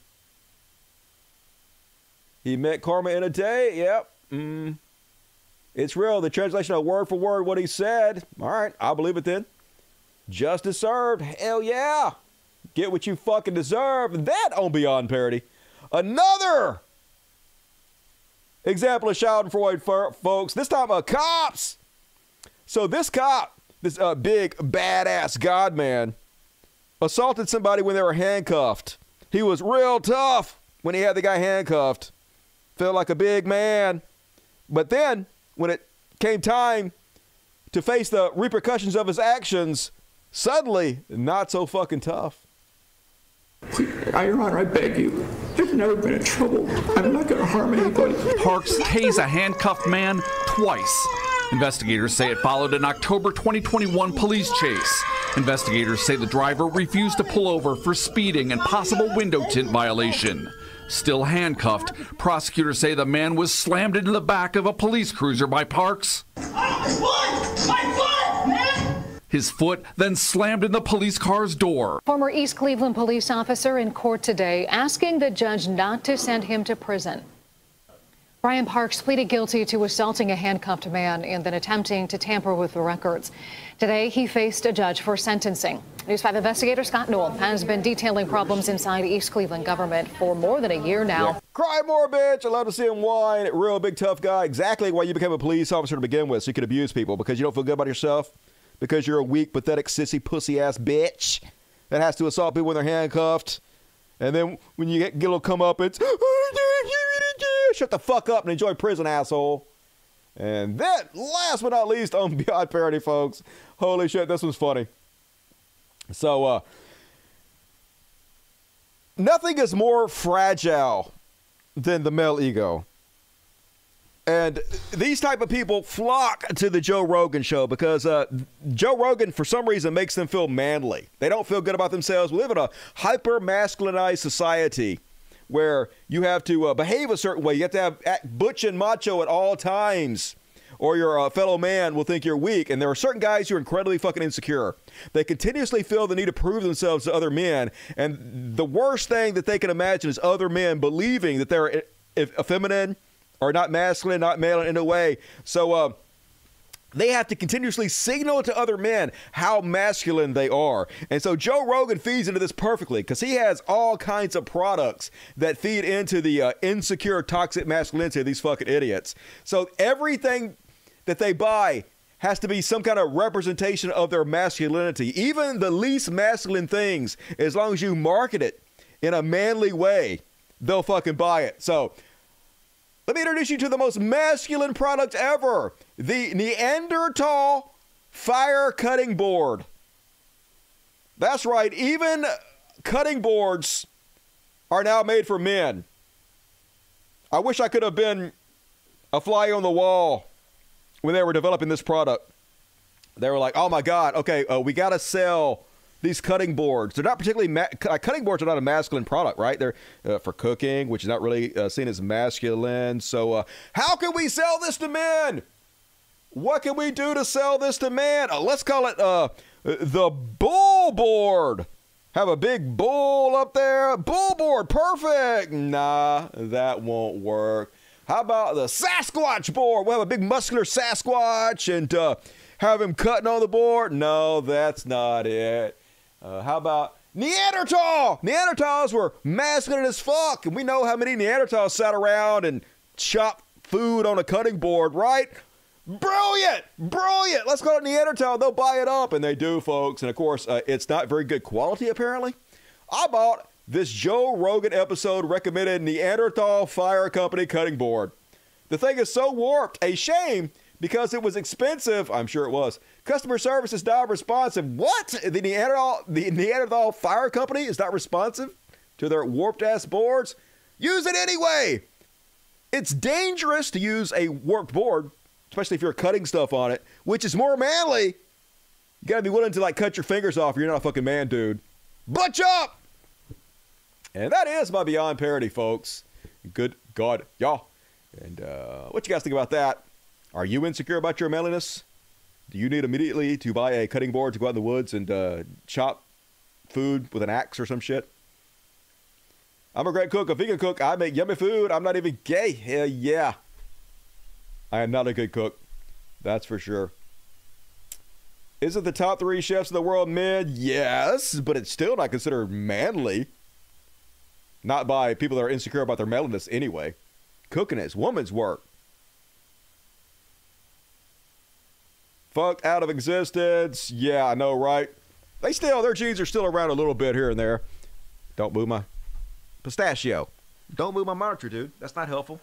He met karma in a day. Yep. Mm. It's real. The translation of word for word what he said. All right, I'll believe it then. Justice served. Hell yeah. Get what you fucking deserve. That on Beyond Parody. Another example of Schadenfreude, fo- folks. This time of cops. So this cop, this uh, big badass God man, assaulted somebody when they were handcuffed. He was real tough when he had the guy handcuffed. Felt like a big man. But then, when it came time to face the repercussions of his actions, suddenly not so fucking tough. Your Honor, I beg you. I've never been in trouble. I'm not going to harm anybody. Parks tased a handcuffed man twice. Investigators say it followed an October 2021 police chase. Investigators say the driver refused to pull over for speeding and possible window tint violation. Still handcuffed, prosecutors say the man was slammed into the back of a police cruiser by Parks. His foot then slammed in the police car's door. Former East Cleveland police officer in court today asking the judge not to send him to prison. Brian Parks pleaded guilty to assaulting a handcuffed man and then attempting to tamper with the records. Today, he faced a judge for sentencing. News 5 investigator Scott Newell has been detailing problems inside East Cleveland government for more than a year now. Cry more, bitch. I love to see him whine. Real big tough guy. Exactly why you became a police officer to begin with, so you could abuse people because you don't feel good about yourself, because you're a weak, pathetic, sissy, pussy ass bitch that has to assault people when they're handcuffed. And then when you get, get a little come up, it's shut the fuck up and enjoy prison, asshole. And then, last but not least, on Beyond Parody, folks. Holy shit, this was funny. So, uh, nothing is more fragile than the male ego. And these type of people flock to the Joe Rogan show because uh, Joe Rogan, for some reason, makes them feel manly. They don't feel good about themselves. We live in a hyper masculinized society where you have to uh, behave a certain way. You have to have act butch and macho at all times, or your uh, fellow man will think you're weak. And there are certain guys who are incredibly fucking insecure. They continuously feel the need to prove themselves to other men. And the worst thing that they can imagine is other men believing that they're e- effeminate or not masculine, not male in a way. So, uh, they have to continuously signal to other men how masculine they are. And so Joe Rogan feeds into this perfectly because he has all kinds of products that feed into the uh, insecure, toxic masculinity of these fucking idiots. So everything that they buy has to be some kind of representation of their masculinity. Even the least masculine things, as long as you market it in a manly way, they'll fucking buy it. So let me introduce you to the most masculine product ever the Neanderthal fire cutting board. That's right, even cutting boards are now made for men. I wish I could have been a fly on the wall when they were developing this product. They were like, oh my God, okay, uh, we got to sell these cutting boards. They're not particularly ma- cutting boards are not a masculine product, right? They're uh, for cooking, which is not really uh, seen as masculine. So, uh, how can we sell this to men? What can we do to sell this to men? Uh, let's call it uh, the bull board. Have a big bull up there. Bull board, perfect. Nah, that won't work. How about the Sasquatch board? We'll have a big muscular Sasquatch and uh, have him cutting on the board. No, that's not it. Uh, how about Neanderthal? Neanderthals were masculine as fuck, and we know how many Neanderthals sat around and chopped food on a cutting board, right? Brilliant! Brilliant! Let's call it Neanderthal. They'll buy it up, and they do, folks. And of course, uh, it's not very good quality, apparently. I bought this Joe Rogan episode recommended Neanderthal Fire Company cutting board. The thing is so warped. A shame because it was expensive. I'm sure it was. Customer service is not responsive. What? The Neanderthal, the Neanderthal Fire Company is not responsive to their warped ass boards? Use it anyway. It's dangerous to use a warped board, especially if you're cutting stuff on it, which is more manly. You gotta be willing to like cut your fingers off you're not a fucking man, dude. Butch up! And that is my Beyond Parody, folks. Good God, y'all. And uh, what you guys think about that? Are you insecure about your manliness? Do you need immediately to buy a cutting board to go out in the woods and uh, chop food with an axe or some shit? I'm a great cook, a vegan cook. I make yummy food. I'm not even gay. Hell yeah. I am not a good cook. That's for sure. Is it the top three chefs in the world men? Yes, but it's still not considered manly. Not by people that are insecure about their manliness anyway. Cooking is woman's work. Fucked out of existence. Yeah, I know, right? They still, their genes are still around a little bit here and there. Don't move my pistachio. Don't move my monitor, dude. That's not helpful.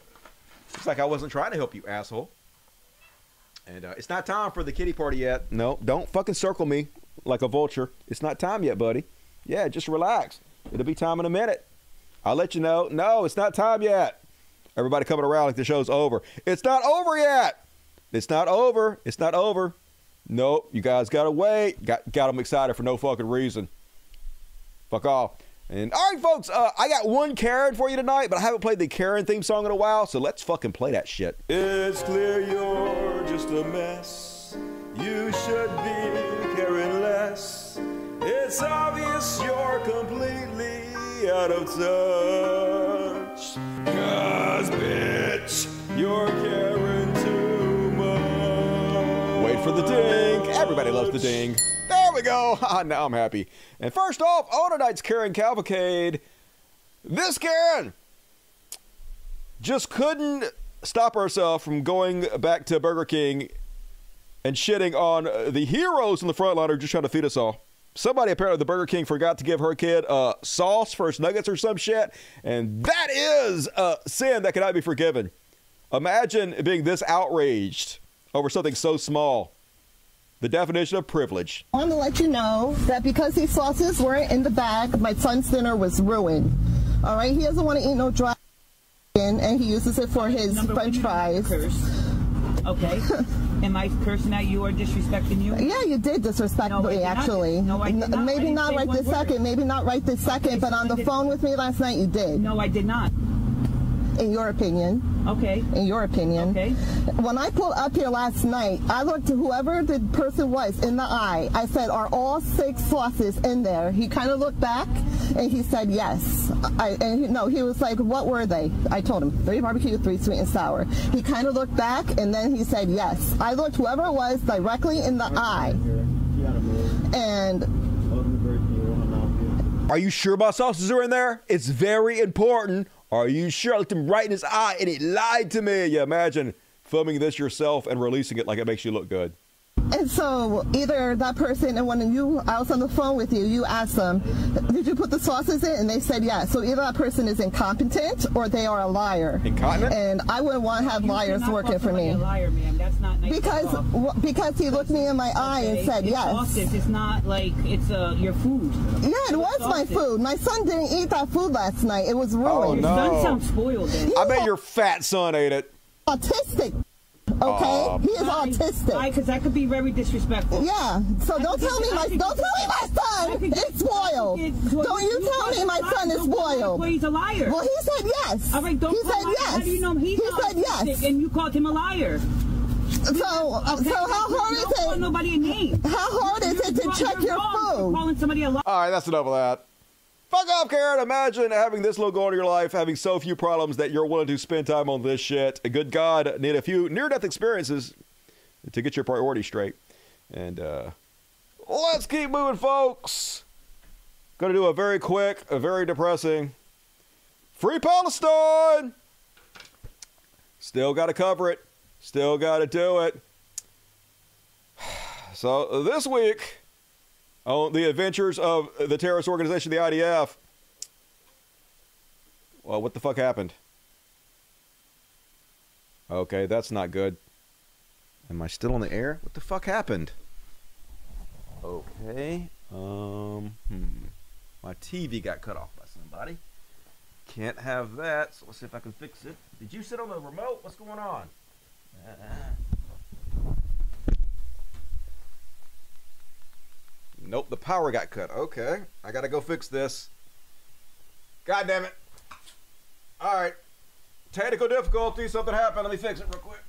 It's like I wasn't trying to help you, asshole. And uh, it's not time for the kitty party yet. No, don't fucking circle me like a vulture. It's not time yet, buddy. Yeah, just relax. It'll be time in a minute. I'll let you know. No, it's not time yet. Everybody coming around like the show's over. It's not over yet. It's not over. It's not over. Nope, you guys gotta wait. Got got them excited for no fucking reason. Fuck off. And all right, folks, uh, I got one Karen for you tonight, but I haven't played the Karen theme song in a while, so let's fucking play that shit. It's clear you're just a mess. You should be caring less. It's obvious you're completely out of touch. Cause, bitch, you're caring for the ding. Everybody loves the ding. There we go. now I'm happy. And first off, on tonight's Karen Cavalcade, this Karen just couldn't stop herself from going back to Burger King and shitting on the heroes in the front line who are just trying to feed us all. Somebody apparently the Burger King forgot to give her kid uh, sauce for his nuggets or some shit, and that is a sin that cannot be forgiven. Imagine being this outraged over something so small. The definition of privilege. I want to let you know that because these sauces weren't in the bag, my son's dinner was ruined. All right, he doesn't want to eat no dry and he uses it for his Number french fries. Curse. Okay. Am I cursing at you or disrespecting you? Yeah, you did disrespect No, I me, did not. actually. No, I did N- not. I Maybe didn't right this word. second, maybe not right this second, but on the phone with me last night, you did. No, I did not. In your opinion. Okay. In your opinion. Okay. When I pulled up here last night, I looked to whoever the person was in the eye. I said, Are all six sauces in there? He kind of looked back and he said, Yes. I, and he, no, he was like, What were they? I told him, Three barbecue, three sweet and sour. He kind of looked back and then he said, Yes. I looked whoever it was directly in the eye. And Are you sure my sauces are in there? It's very important. Are you sure? I looked him right in his eye and he lied to me. You imagine filming this yourself and releasing it like it makes you look good. And so either that person, and when you, I was on the phone with you, you asked them, did you put the sauces in? And they said yes. So either that person is incompetent or they are a liar. Incontinent? And I wouldn't want to have liars working for me. A liar, ma'am. That's not nice Because at w- because he looked me in my eye and said it's yes. Sauces. It's not like it's uh, your food. Yeah, it was my food. My son didn't eat that food last night. It was ruined. Oh, Your son sounds spoiled. Then. I bet your fat son ate it. Autistic. Okay, Aw. he is autistic. Right, because that could be very disrespectful. Yeah, so don't tell me my don't tell me my son is spoiled. Don't you tell me my son is spoiled. Well, he's a liar. Well, he said yes. All right, don't he call said yes. How do you know he's he not said yes. autistic And you called him a liar. So, so how hard is Don't call it? nobody a name. How hard is it to You're check your phone? Calling somebody a liar. All right, that's enough of that. Fuck off, Karen. Imagine having this little goal in your life, having so few problems that you're willing to spend time on this shit. Good God, need a few near death experiences to get your priorities straight. And uh, let's keep moving, folks. Gonna do a very quick, a very depressing Free Palestine! Still gotta cover it. Still gotta do it. So this week, on the adventures of the terrorist organization, the IDF. Well, what the fuck happened? Okay, that's not good. Am I still on the air? What the fuck happened? Okay. Um. Hmm. My TV got cut off by somebody. Can't have that. So let's see if I can fix it. Did you sit on the remote? What's going on? Uh, nope. The power got cut. Okay. I gotta go fix this. God damn it. All right. Technical difficulty. Something happened. Let me fix it real quick.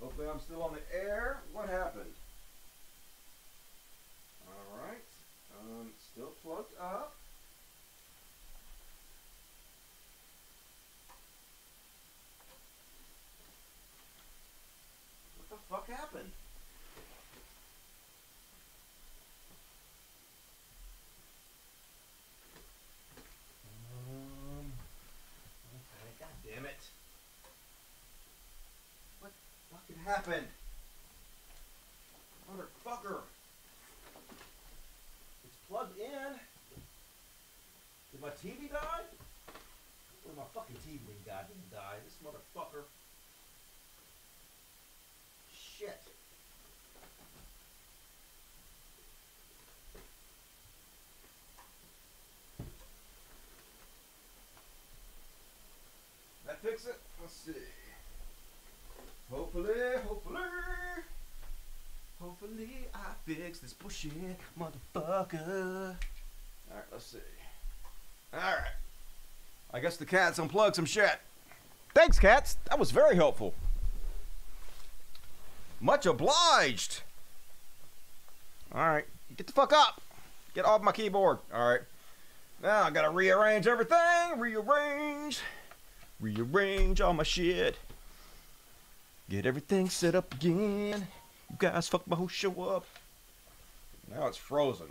Hopefully I'm still on the air. What happened? All right. Um, still plugged up. What the fuck happened? Um, god damn it. What fucking happened? Motherfucker. It's plugged in. Did my TV die? Or my fucking TV didn't die. This motherfucker. Shit. That fix it? Let's see. Hopefully, hopefully, hopefully I fix this bullshit, motherfucker. All right, let's see. All right. I guess the cats unplugged some shit. Thanks, cats. That was very helpful. Much obliged. All right, get the fuck up. Get off my keyboard. All right. Now I gotta rearrange everything. Rearrange. Rearrange all my shit. Get everything set up again. You guys fucked my whole show up. Now it's frozen.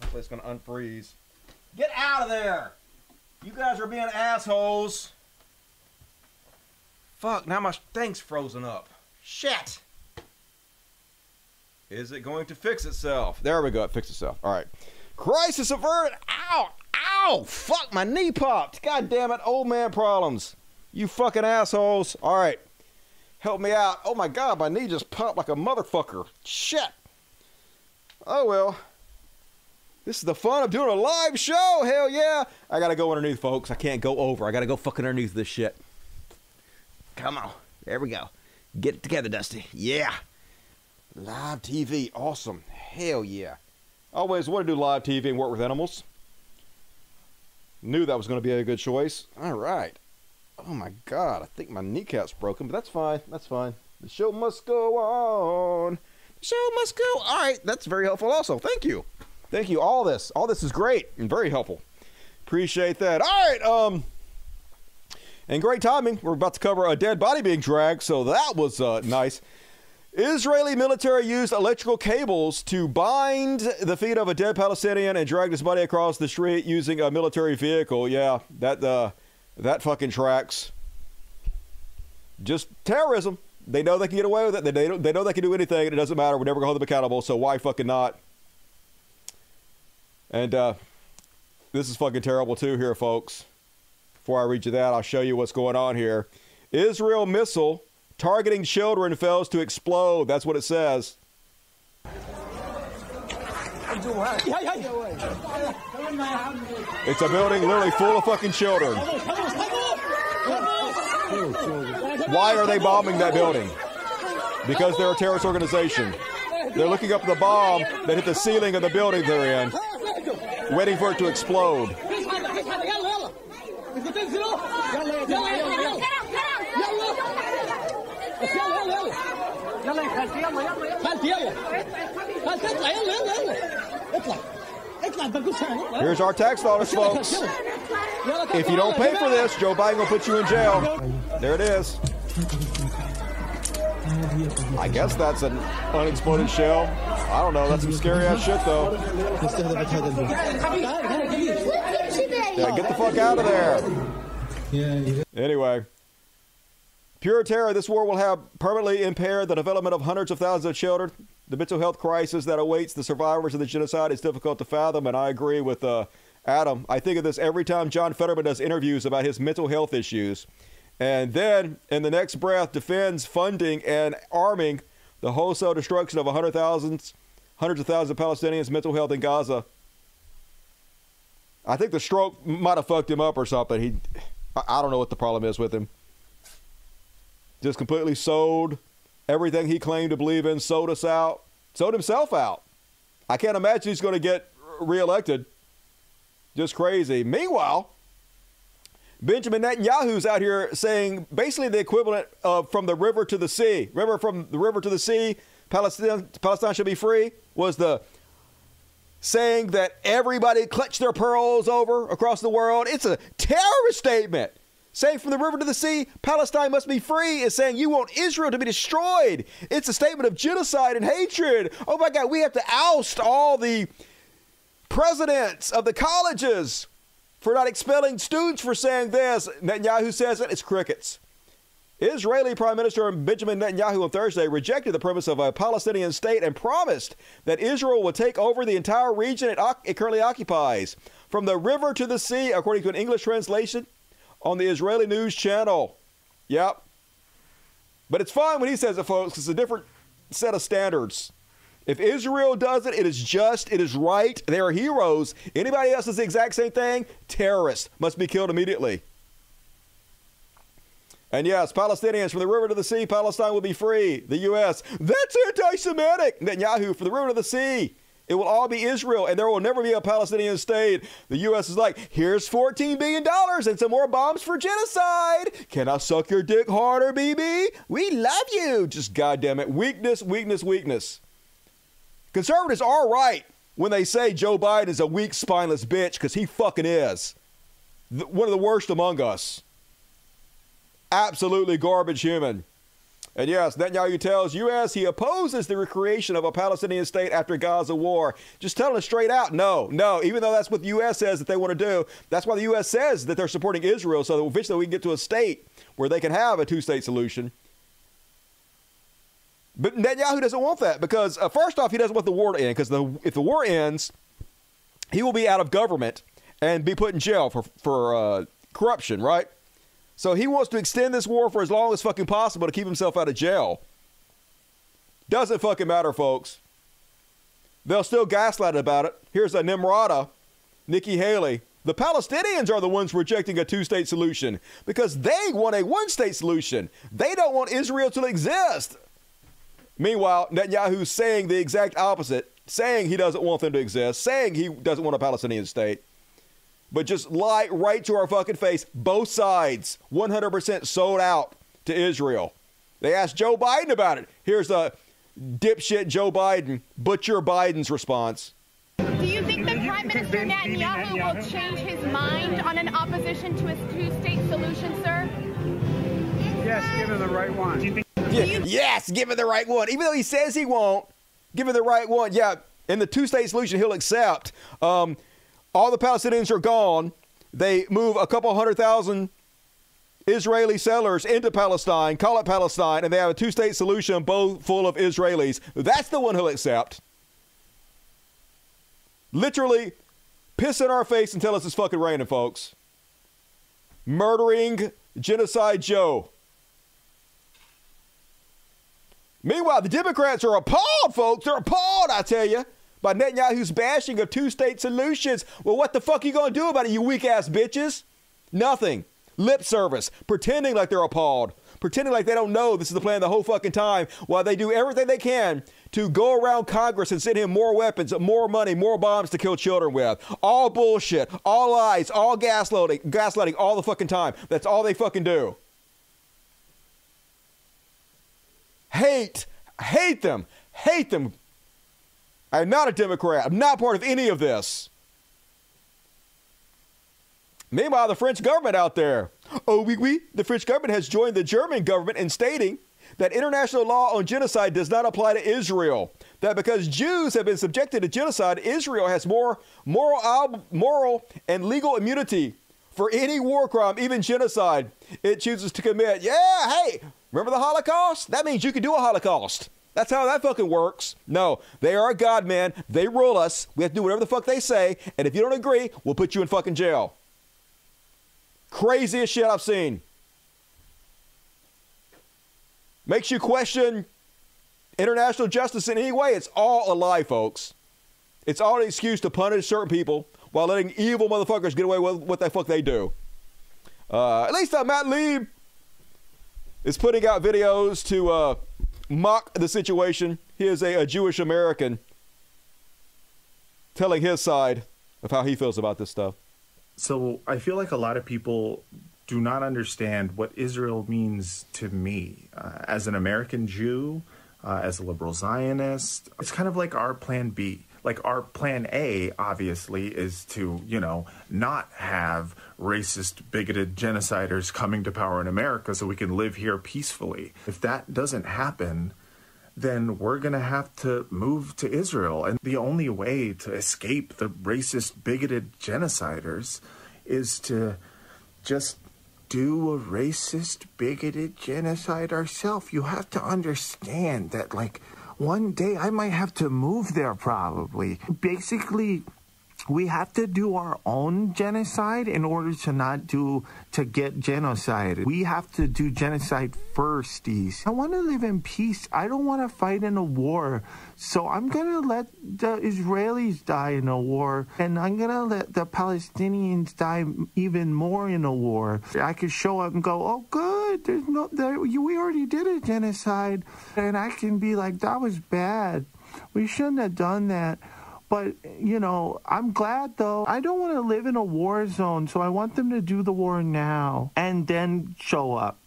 Hopefully it's gonna unfreeze. Get out of there! You guys are being assholes. Fuck, now my thing's frozen up. Shit! Is it going to fix itself? There we go, it fixed itself. Alright. Crisis averted! Ow! Ow! Fuck, my knee popped! God damn it, old man problems. You fucking assholes. Alright. Help me out. Oh my god, my knee just popped like a motherfucker. Shit. Oh well. This is the fun of doing a live show. Hell yeah. I gotta go underneath, folks. I can't go over. I gotta go fucking underneath this shit. Come on. There we go. Get it together, Dusty. Yeah. Live TV. Awesome. Hell yeah. Always want to do live TV and work with animals. Knew that was going to be a good choice. All right. Oh my god, I think my kneecap's broken, but that's fine. That's fine. The show must go on. The show must go. All right, that's very helpful also. Thank you. Thank you. All this. All this is great and very helpful. Appreciate that. All right, um and great timing. We're about to cover a dead body being dragged, so that was uh, nice. Israeli military used electrical cables to bind the feet of a dead Palestinian and dragged his body across the street using a military vehicle. Yeah, that uh, that fucking tracks. Just terrorism. They know they can get away with it. They, they, they know they can do anything. And it doesn't matter. We're never going to hold them accountable. So why fucking not? And uh, this is fucking terrible too here, folks. Before I read you that, I'll show you what's going on here. Israel missile targeting children fails to explode. That's what it says. It's a building literally full of fucking children. Why are they bombing that building? Because they're a terrorist organization. They're looking up the bomb that hit the ceiling of the building they're in, waiting for it to explode. Here's our tax dollars, folks. If you don't pay for this, Joe Biden will put you in jail. There it is. I guess that's an unexploded shell. I don't know. That's some scary ass shit, though. Yeah, get the fuck out of there. Anyway. Pure terror, this war will have permanently impaired the development of hundreds of thousands of children. The mental health crisis that awaits the survivors of the genocide is difficult to fathom, and I agree with uh, Adam. I think of this every time John Fetterman does interviews about his mental health issues. And then, in the next breath, defends funding and arming the wholesale destruction of hundred thousands, hundreds of thousands of Palestinians' mental health in Gaza. I think the stroke might have fucked him up or something. He, I don't know what the problem is with him. Just completely sold everything he claimed to believe in, sold us out, sold himself out. I can't imagine he's going to get reelected. Just crazy. Meanwhile, Benjamin Netanyahu's out here saying basically the equivalent of from the river to the sea. Remember, from the river to the sea, Palestine, Palestine should be free, was the saying that everybody clutch their pearls over across the world. It's a terrorist statement. Saying from the river to the sea, Palestine must be free is saying you want Israel to be destroyed. It's a statement of genocide and hatred. Oh my God, we have to oust all the presidents of the colleges for not expelling students for saying this. Netanyahu says it, it's crickets. Israeli Prime Minister Benjamin Netanyahu on Thursday rejected the premise of a Palestinian state and promised that Israel would take over the entire region it, it currently occupies. From the river to the sea, according to an English translation on the Israeli news channel. Yep. But it's fine when he says it, folks. It's a different set of standards. If Israel does it, it is just, it is right. They are heroes. Anybody else does the exact same thing? Terrorists must be killed immediately. And yes, Palestinians from the river to the sea, Palestine will be free. The U.S. That's anti-Semitic. Netanyahu from the river to the sea. It will all be Israel, and there will never be a Palestinian state. The U.S. is like, here's $14 billion and some more bombs for genocide. Can I suck your dick harder, BB? We love you. Just goddamn it. Weakness, weakness, weakness. Conservatives are right when they say Joe Biden is a weak, spineless bitch, because he fucking is. one of the worst among us. Absolutely garbage human. And yes, Netanyahu tells U.S. he opposes the recreation of a Palestinian state after Gaza war. Just telling us straight out, no, no. Even though that's what the U.S. says that they want to do, that's why the U.S. says that they're supporting Israel, so that eventually we can get to a state where they can have a two-state solution. But Netanyahu doesn't want that because, uh, first off, he doesn't want the war to end because if the war ends, he will be out of government and be put in jail for for uh, corruption, right? So he wants to extend this war for as long as fucking possible to keep himself out of jail. Doesn't fucking matter, folks. They'll still gaslight about it. Here's a Nimrata, Nikki Haley. The Palestinians are the ones rejecting a two state solution because they want a one state solution. They don't want Israel to exist. Meanwhile, Netanyahu's saying the exact opposite, saying he doesn't want them to exist, saying he doesn't want a Palestinian state. But just lie right to our fucking face. Both sides 100% sold out to Israel. They asked Joe Biden about it. Here's the dipshit Joe Biden, butcher Biden's response. Do you think that Prime Minister Netanyahu will change his mind on an opposition to a two state solution, sir? Yes, given the right one. Yeah, yes, give him the right one. Even though he says he won't, give him the right one. Yeah, in the two state solution, he'll accept. Um, all the Palestinians are gone. They move a couple hundred thousand Israeli settlers into Palestine, call it Palestine, and they have a two state solution, both full of Israelis. That's the one he'll accept. Literally piss in our face and tell us it's fucking raining, folks. Murdering Genocide Joe. Meanwhile, the Democrats are appalled, folks. They're appalled, I tell you, by Netanyahu's bashing of two state solutions. Well, what the fuck are you going to do about it, you weak ass bitches? Nothing. Lip service, pretending like they're appalled, pretending like they don't know this is the plan the whole fucking time, while they do everything they can to go around Congress and send him more weapons, more money, more bombs to kill children with. All bullshit, all lies, all gaslighting, gaslighting all the fucking time. That's all they fucking do. hate, hate them, hate them. I'm not a Democrat. I'm not part of any of this. Meanwhile, the French government out there, oh, oui, oui, the French government has joined the German government in stating that international law on genocide does not apply to Israel. That because Jews have been subjected to genocide, Israel has more moral, moral and legal immunity for any war crime, even genocide, it chooses to commit. Yeah, hey, Remember the Holocaust? That means you can do a Holocaust. That's how that fucking works. No, they are God, man. They rule us. We have to do whatever the fuck they say. And if you don't agree, we'll put you in fucking jail. Craziest shit I've seen. makes you question international justice in any way, it's all a lie, folks. It's all an excuse to punish certain people while letting evil motherfuckers get away with what the fuck they do. Uh, at least uh, Matt Lieb is putting out videos to uh, mock the situation. He is a, a Jewish American telling his side of how he feels about this stuff. So I feel like a lot of people do not understand what Israel means to me uh, as an American Jew, uh, as a liberal Zionist. It's kind of like our plan B. Like our plan A, obviously, is to, you know, not have racist, bigoted genociders coming to power in America so we can live here peacefully. If that doesn't happen, then we're going to have to move to Israel. And the only way to escape the racist, bigoted genociders is to just do a racist, bigoted genocide ourselves. You have to understand that, like, one day I might have to move there probably. Basically, we have to do our own genocide in order to not do to get genocide. We have to do genocide first. I want to live in peace. I don't want to fight in a war. So I'm going to let the Israelis die in a war and I'm going to let the Palestinians die even more in a war. I could show up and go, "Oh good, there's no there we already did a genocide." And I can be like, "That was bad. We shouldn't have done that." But, you know, I'm glad though. I don't want to live in a war zone, so I want them to do the war now and then show up.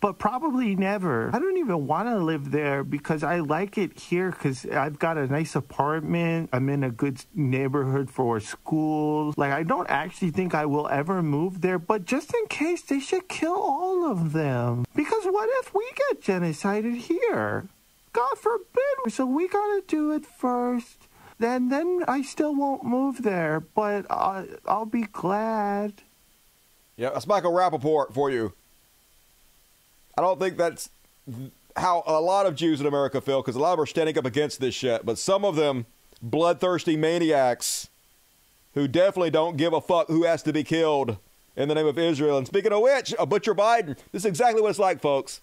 But probably never. I don't even want to live there because I like it here because I've got a nice apartment. I'm in a good neighborhood for school. Like, I don't actually think I will ever move there, but just in case, they should kill all of them. Because what if we get genocided here? God forbid. So we got to do it first then then I still won't move there, but I, I'll be glad. Yeah, that's Michael Rapaport for you. I don't think that's how a lot of Jews in America feel because a lot of them are standing up against this shit, but some of them, bloodthirsty maniacs who definitely don't give a fuck who has to be killed in the name of Israel. And speaking of which, a Butcher Biden, this is exactly what it's like, folks.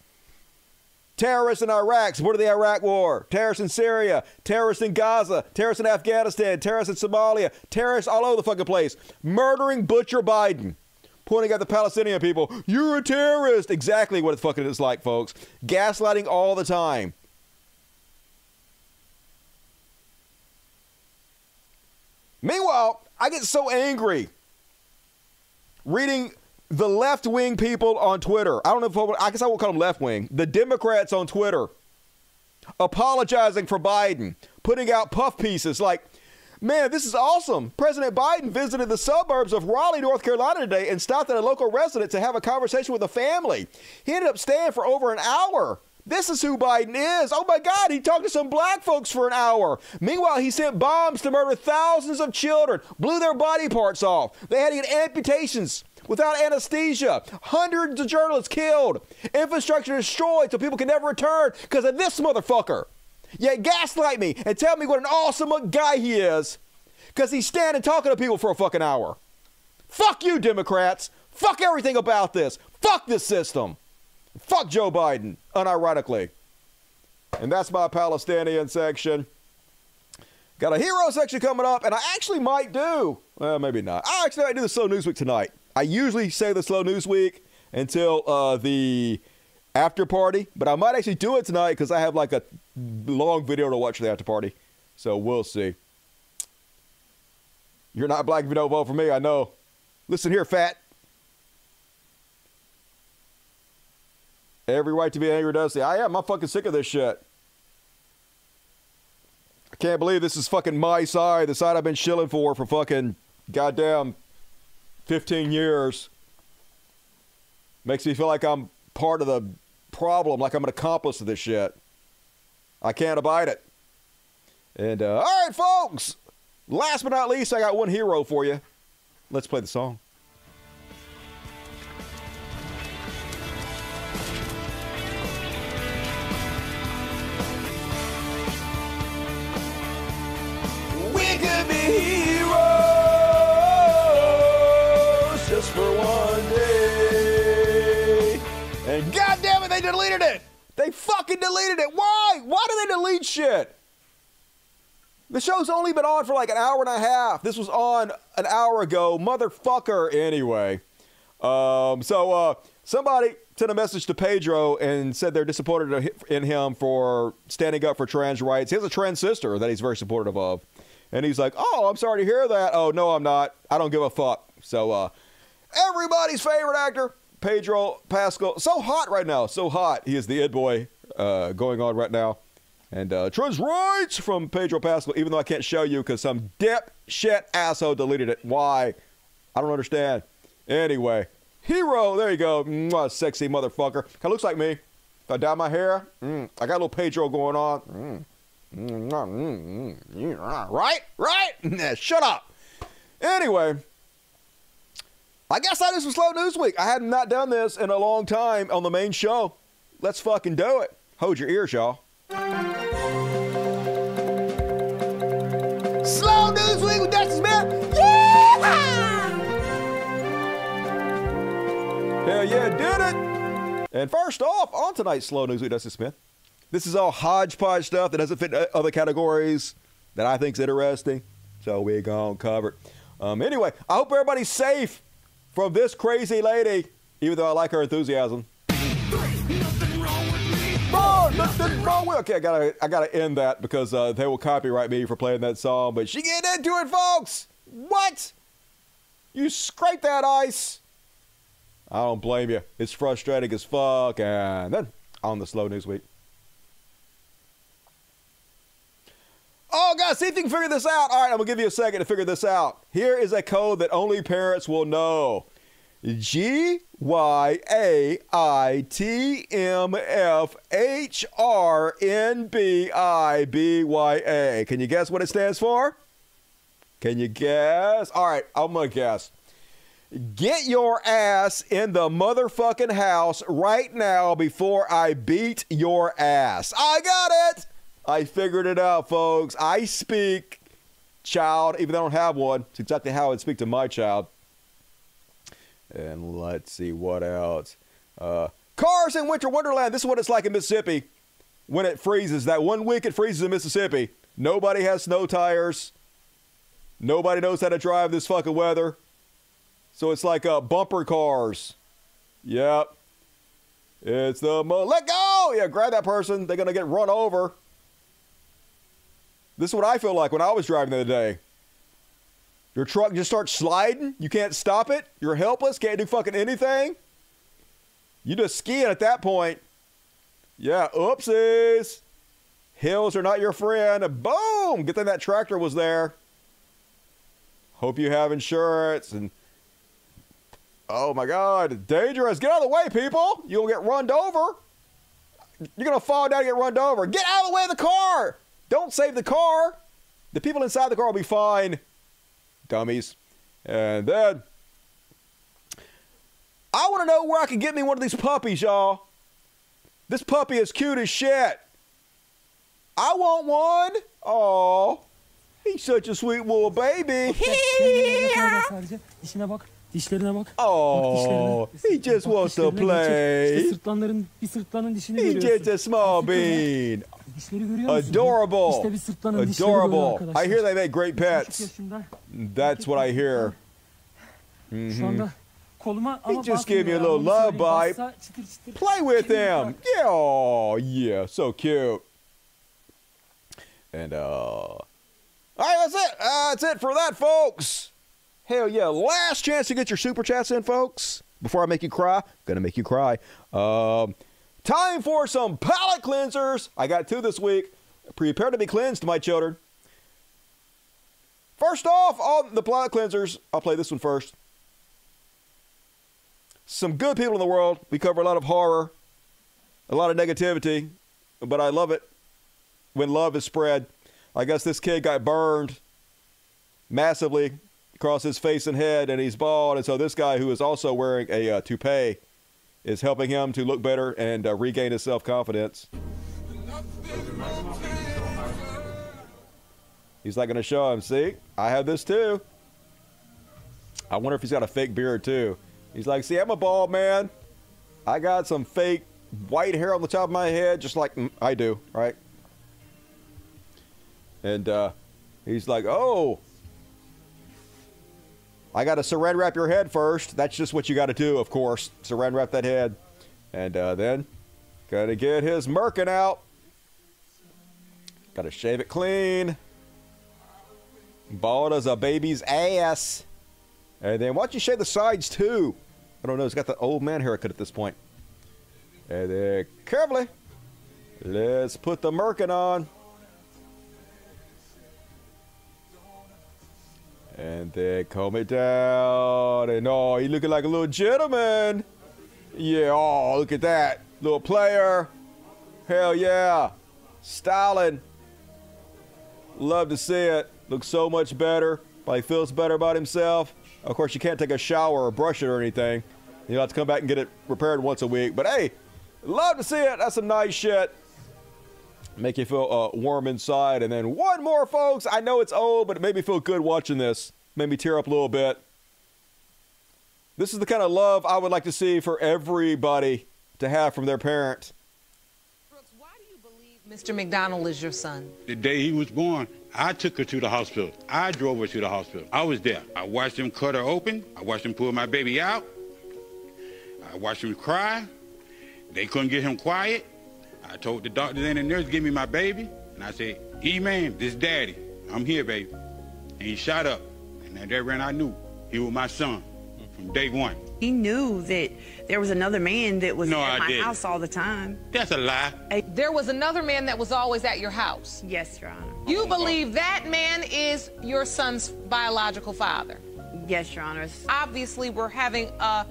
Terrorists in Iraq, supported the Iraq War. Terrorists in Syria. Terrorists in Gaza. Terrorists in Afghanistan. Terrorists in Somalia. Terrorists all over the fucking place. Murdering Butcher Biden. Pointing at the Palestinian people. You're a terrorist. Exactly what it fucking is like, folks. Gaslighting all the time. Meanwhile, I get so angry reading the left wing people on Twitter, I don't know if I, I guess I won't call them left wing, the Democrats on Twitter apologizing for Biden, putting out puff pieces like, man, this is awesome. President Biden visited the suburbs of Raleigh, North Carolina today and stopped at a local resident to have a conversation with a family. He ended up staying for over an hour. This is who Biden is. Oh my God, he talked to some black folks for an hour. Meanwhile, he sent bombs to murder thousands of children, blew their body parts off. They had to get amputations without anesthesia. Hundreds of journalists killed. Infrastructure destroyed so people can never return because of this motherfucker. Yet gaslight me and tell me what an awesome guy he is because he's standing talking to people for a fucking hour. Fuck you, Democrats. Fuck everything about this. Fuck this system. Fuck Joe Biden, unironically. And that's my Palestinian section. Got a hero section coming up, and I actually might do. Well, maybe not. I actually might do the Slow Newsweek tonight. I usually say the slow news week until uh, the after party, but I might actually do it tonight because I have like a long video to watch for the after party. So we'll see. You're not black if you don't vote for me, I know. Listen here, fat. Every right to be angry, Dusty. I am. I'm fucking sick of this shit. I can't believe this is fucking my side, the side I've been shilling for for fucking goddamn 15 years makes me feel like I'm part of the problem, like I'm an accomplice of this shit. I can't abide it. And, uh, all right, folks. Last but not least, I got one hero for you. Let's play the song. They deleted it. They fucking deleted it. Why? Why do they delete shit? The show's only been on for like an hour and a half. This was on an hour ago. Motherfucker. Anyway. Um, so uh, somebody sent a message to Pedro and said they're disappointed in him for standing up for trans rights. He has a trans sister that he's very supportive of. And he's like, oh, I'm sorry to hear that. Oh, no, I'm not. I don't give a fuck. So, uh, everybody's favorite actor, Pedro Pascal. So hot right now. So hot. He is the Ed Boy uh, going on right now. And uh, trans rights from Pedro Pascal, even though I can't show you because some dip shit asshole deleted it. Why? I don't understand. Anyway, hero, there you go. Mwah, sexy motherfucker. Kind of looks like me. If I dye my hair, mm, I got a little Pedro going on. Mm. Mm, mm, mm, right? Right? Shut up. Anyway, I guess that is some slow news week. I had not done this in a long time on the main show. Let's fucking do it. Hold your ears, y'all. Slow news week with Dusty Smith. Yeah! Hell yeah, did it. And first off, on tonight's slow news Week with Dusty Smith. This is all hodgepodge stuff that doesn't fit other categories that I think's interesting. So we're going to cover it. Um, anyway, I hope everybody's safe from this crazy lady, even though I like her enthusiasm. Oh. Okay, I gotta, I gotta end that because uh, they will copyright me for playing that song. But she get into it, folks. What? You scrape that ice. I don't blame you. It's frustrating as fuck. And then on the slow news week. Oh, guys, see if you can figure this out. All right, I'm going to give you a second to figure this out. Here is a code that only parents will know G Y A I T M F H R N B I B Y A. Can you guess what it stands for? Can you guess? All right, I'm going to guess. Get your ass in the motherfucking house right now before I beat your ass. I got it. I figured it out, folks. I speak child, even though I don't have one. It's exactly how I'd speak to my child. And let's see what else. Uh, cars in Winter Wonderland. This is what it's like in Mississippi when it freezes. That one week it freezes in Mississippi. Nobody has snow tires. Nobody knows how to drive this fucking weather. So it's like uh, bumper cars. Yep. It's the mo- let go. Yeah, grab that person. They're gonna get run over. This is what I feel like when I was driving the other day. Your truck just starts sliding. You can't stop it. You're helpless. Can't do fucking anything. You just skiing at that point. Yeah, oopsies. Hills are not your friend. Boom! Good thing that tractor was there. Hope you have insurance and. Oh my God, dangerous. Get out of the way, people. You'll get run over. You're going to fall down and get run over. Get out of the way of the car. Don't save the car. The people inside the car will be fine. Dummies. And then I want to know where I can get me one of these puppies, y'all. This puppy is cute as shit. I want one. Oh, he's such a sweet little baby. Bak. Dişlerine bak. Oh, he just wants to play. İşte sırtlanların bir sırtlanın dişini He's görüyorsun. just a small bean. Dişleri görüyor musun? Adorable. İşte bir sırtlanın dişleri Adorable. I hear they make great pets. That's what I hear. Şu Mhm. anda koluma ama He just gave me a little love bite. Çıtır çıtır. Play with him. Yeah, oh, yeah, so cute. And uh, all right, that's it. Uh, that's it for that, folks. Hell yeah! Last chance to get your super chats in, folks. Before I make you cry, gonna make you cry. Um, time for some palate cleansers. I got two this week. Prepare to be cleansed, my children. First off, on the palate cleansers, I'll play this one first. Some good people in the world. We cover a lot of horror, a lot of negativity, but I love it when love is spread. I guess this kid got burned massively across his face and head, and he's bald. And so this guy, who is also wearing a uh, toupee, is helping him to look better and uh, regain his self confidence. He's not going to show him. See, I have this too. I wonder if he's got a fake beard too. He's like, see, I'm a bald man. I got some fake white hair on the top of my head, just like I do, right? And uh, he's like, "Oh, I got to saran wrap your head first. That's just what you got to do, of course. Saran wrap that head, and uh, then gotta get his merkin out. Gotta shave it clean. Bald as a baby's ass. And then why don't you shave the sides too? I don't know. He's got the old man haircut at this point. And then carefully, let's put the merkin on. And then comb it down. And oh, he looking like a little gentleman. Yeah, oh, look at that. Little player. Hell yeah. Styling. Love to see it. Looks so much better. Probably feels better about himself. Of course, you can't take a shower or brush it or anything. You'll have to come back and get it repaired once a week. But hey, love to see it. That's some nice shit. Make you feel uh, warm inside. And then one more, folks. I know it's old, but it made me feel good watching this. Made me tear up a little bit. This is the kind of love I would like to see for everybody to have from their parent. Why do you believe Mr. McDonald is your son. The day he was born, I took her to the hospital. I drove her to the hospital. I was there. I watched him cut her open. I watched him pull my baby out. I watched him cry. They couldn't get him quiet. I told the doctors and the nurse, give me my baby. And I said, E-man, this daddy. I'm here, baby. And he shot up. And that when I knew he was my son from day one. He knew that there was another man that was No, at I my didn't. house all the time. That's a lie. There was another man that was always at your house. Yes, Your Honor. You believe that man is your son's biological father? Yes, Your Honor. Obviously, we're having a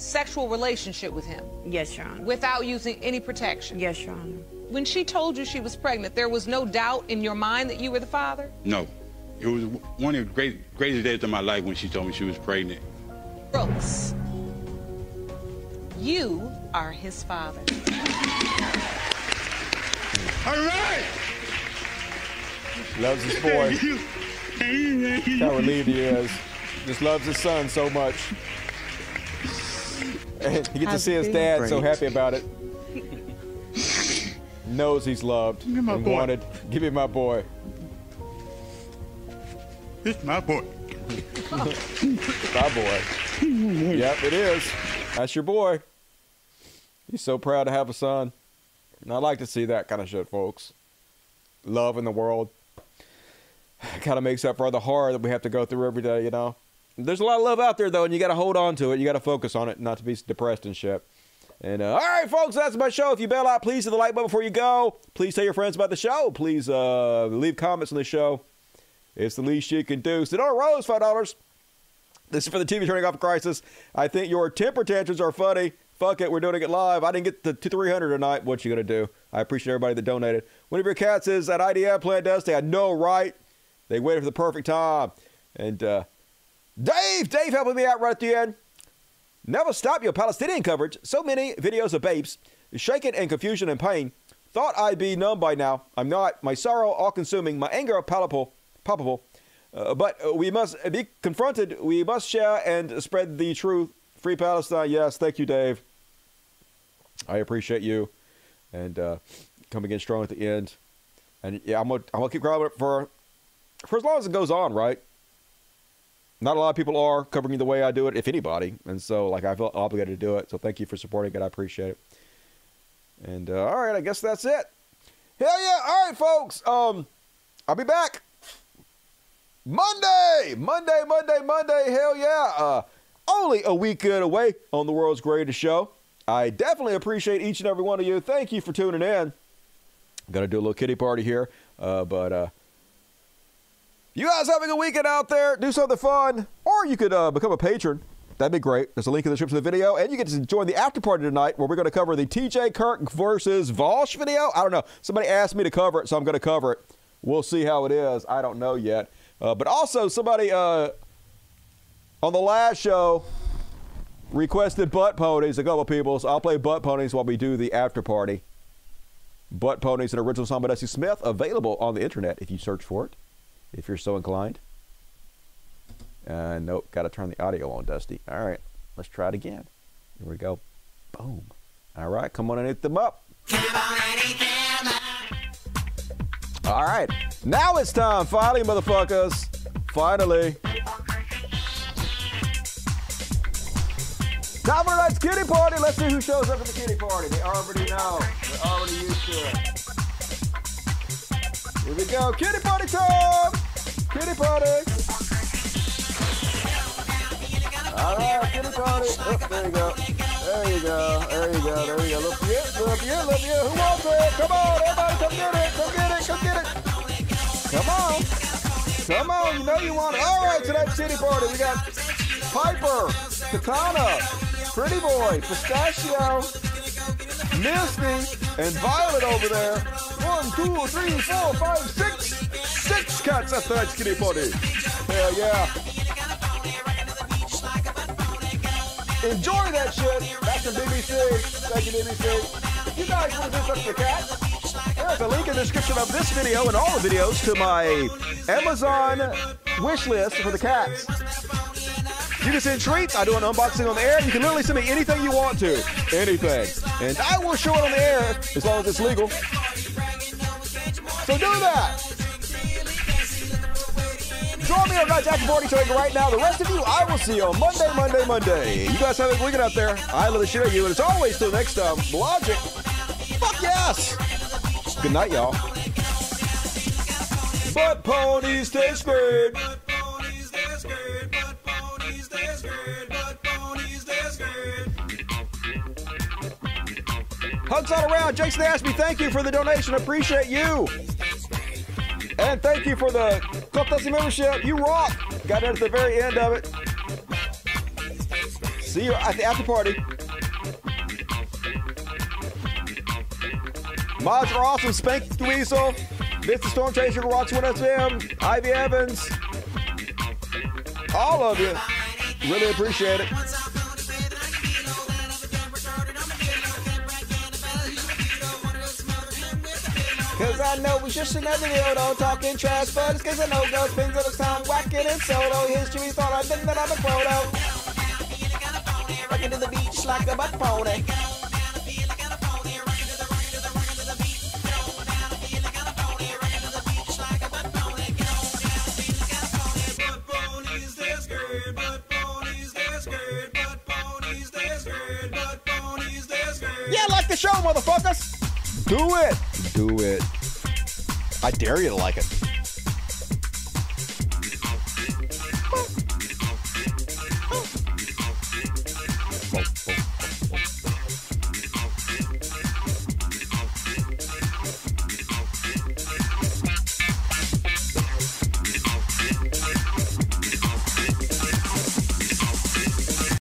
sexual relationship with him. Yes, Your Honor. Without using any protection. Yes, Your Honor. When she told you she was pregnant, there was no doubt in your mind that you were the father? No. It was one of the great, greatest days of my life when she told me she was pregnant. Brooks, you are his father. All right. Loves his boy. How relieved he is. Just loves his son so much. And he gets to see his dad so happy about it. Knows he's loved me my and boy. wanted. Give me my boy. It's my boy. my boy. Yep, it is. That's your boy. He's so proud to have a son. And I like to see that kind of shit, folks. Love in the world. Kind of makes up for all the horror that we have to go through every day, you know? There's a lot of love out there, though, and you got to hold on to it. You got to focus on it, not to be depressed and shit. And uh, all right, folks, that's my show. If you bail out, please hit the like button before you go. Please tell your friends about the show. Please uh, leave comments on the show. It's the least you can do. Sonora Rose, five dollars. This is for the TV turning off crisis. I think your temper tantrums are funny. Fuck it, we're doing it live. I didn't get the two three hundred tonight. What you gonna do? I appreciate everybody that donated. One of your cats is at IDM Plant Dusty. I know, right? They waited for the perfect time. And uh, Dave, Dave helping me out right at the end. Never stop your Palestinian coverage. So many videos of babes shaken in confusion and pain. Thought I'd be numb by now. I'm not. My sorrow all consuming. My anger palpable. palpable. Uh, but we must be confronted. We must share and spread the truth. Free Palestine. Yes, thank you, Dave. I appreciate you, and uh, coming in strong at the end. And yeah, I'm gonna I'm gonna keep grabbing it for for as long as it goes on. Right. Not a lot of people are covering the way I do it, if anybody, and so like I feel obligated to do it. So thank you for supporting it. I appreciate it. And uh, all right, I guess that's it. Hell yeah! All right, folks. Um, I'll be back Monday, Monday, Monday, Monday. Hell yeah! Uh, only a weekend away on the world's greatest show. I definitely appreciate each and every one of you. Thank you for tuning in. I'm Gonna do a little kitty party here, uh, but uh, you guys having a weekend out there? Do something fun, or you could uh, become a patron. That'd be great. There's a link in the description of the video, and you get to join the after party tonight, where we're going to cover the T.J. Kirk versus Vaush video. I don't know. Somebody asked me to cover it, so I'm going to cover it. We'll see how it is. I don't know yet. Uh, but also, somebody uh, on the last show requested butt ponies. A couple people, so I'll play butt ponies while we do the after party. Butt ponies, an original song by Dusty Smith, available on the internet if you search for it, if you're so inclined. Uh, nope, got to turn the audio on, Dusty. All right, let's try it again. Here we go. Boom. All right, come on and hit them up. All right, now it's time, finally, motherfuckers. Finally. Time for tonight's kitty party. Let's see who shows up at the kitty party. They already know. They're already used to it. Here we go. Kitty party time. Kitty party. All right, kitty party. Oh, there you go. There you go. There you go. There you go. Look, yeah, look, yeah, look, yeah. Who wants it? Come on, everybody, come get it. Come get it. Come get it. Come on. Come on. You know you want it. All right, tonight's kitty party. We got Piper, Katana, Pretty Boy, Pistachio, Misty, and Violet over there. One, two, three, four, five, six. Six cats at tonight's kitty party. Hell yeah. Enjoy that shit. That's the BBC. Thank you, BBC. You guys want to do something for cats, there's a link in the description of this video and all the videos to my Amazon wish list for the cats. You can send treats. I do an unboxing on the air. You can literally send me anything you want to. Anything. And I will show it on the air as long as it's legal. So do that. Join me on Guys After Party Talk right now. The rest of you, I will see you on Monday, Monday, Monday. You guys have a good weekend out there. I love the shit of you. And as always, till next time, Logic. Fuck yes. Good night, y'all. But ponies taste great. Hugs all around. Jason Ashby, thank you for the donation. Appreciate you. And thank you for the Club membership. You rock. Got it at the very end of it. See you at the after party. Mods are awesome. Spank the Weasel. The Storm Chaser, Rocks 1SM, Ivy Evans. All of you. Really appreciate it. Cause I know it's just another dildo talking trash, but it's cause I know girls things that it's time whacking and solo. Oh, history thought I've been that I'm a photo. Rocking to the beach like a butt pony. The show, motherfuckers. Do it. Do it. I dare you to like it.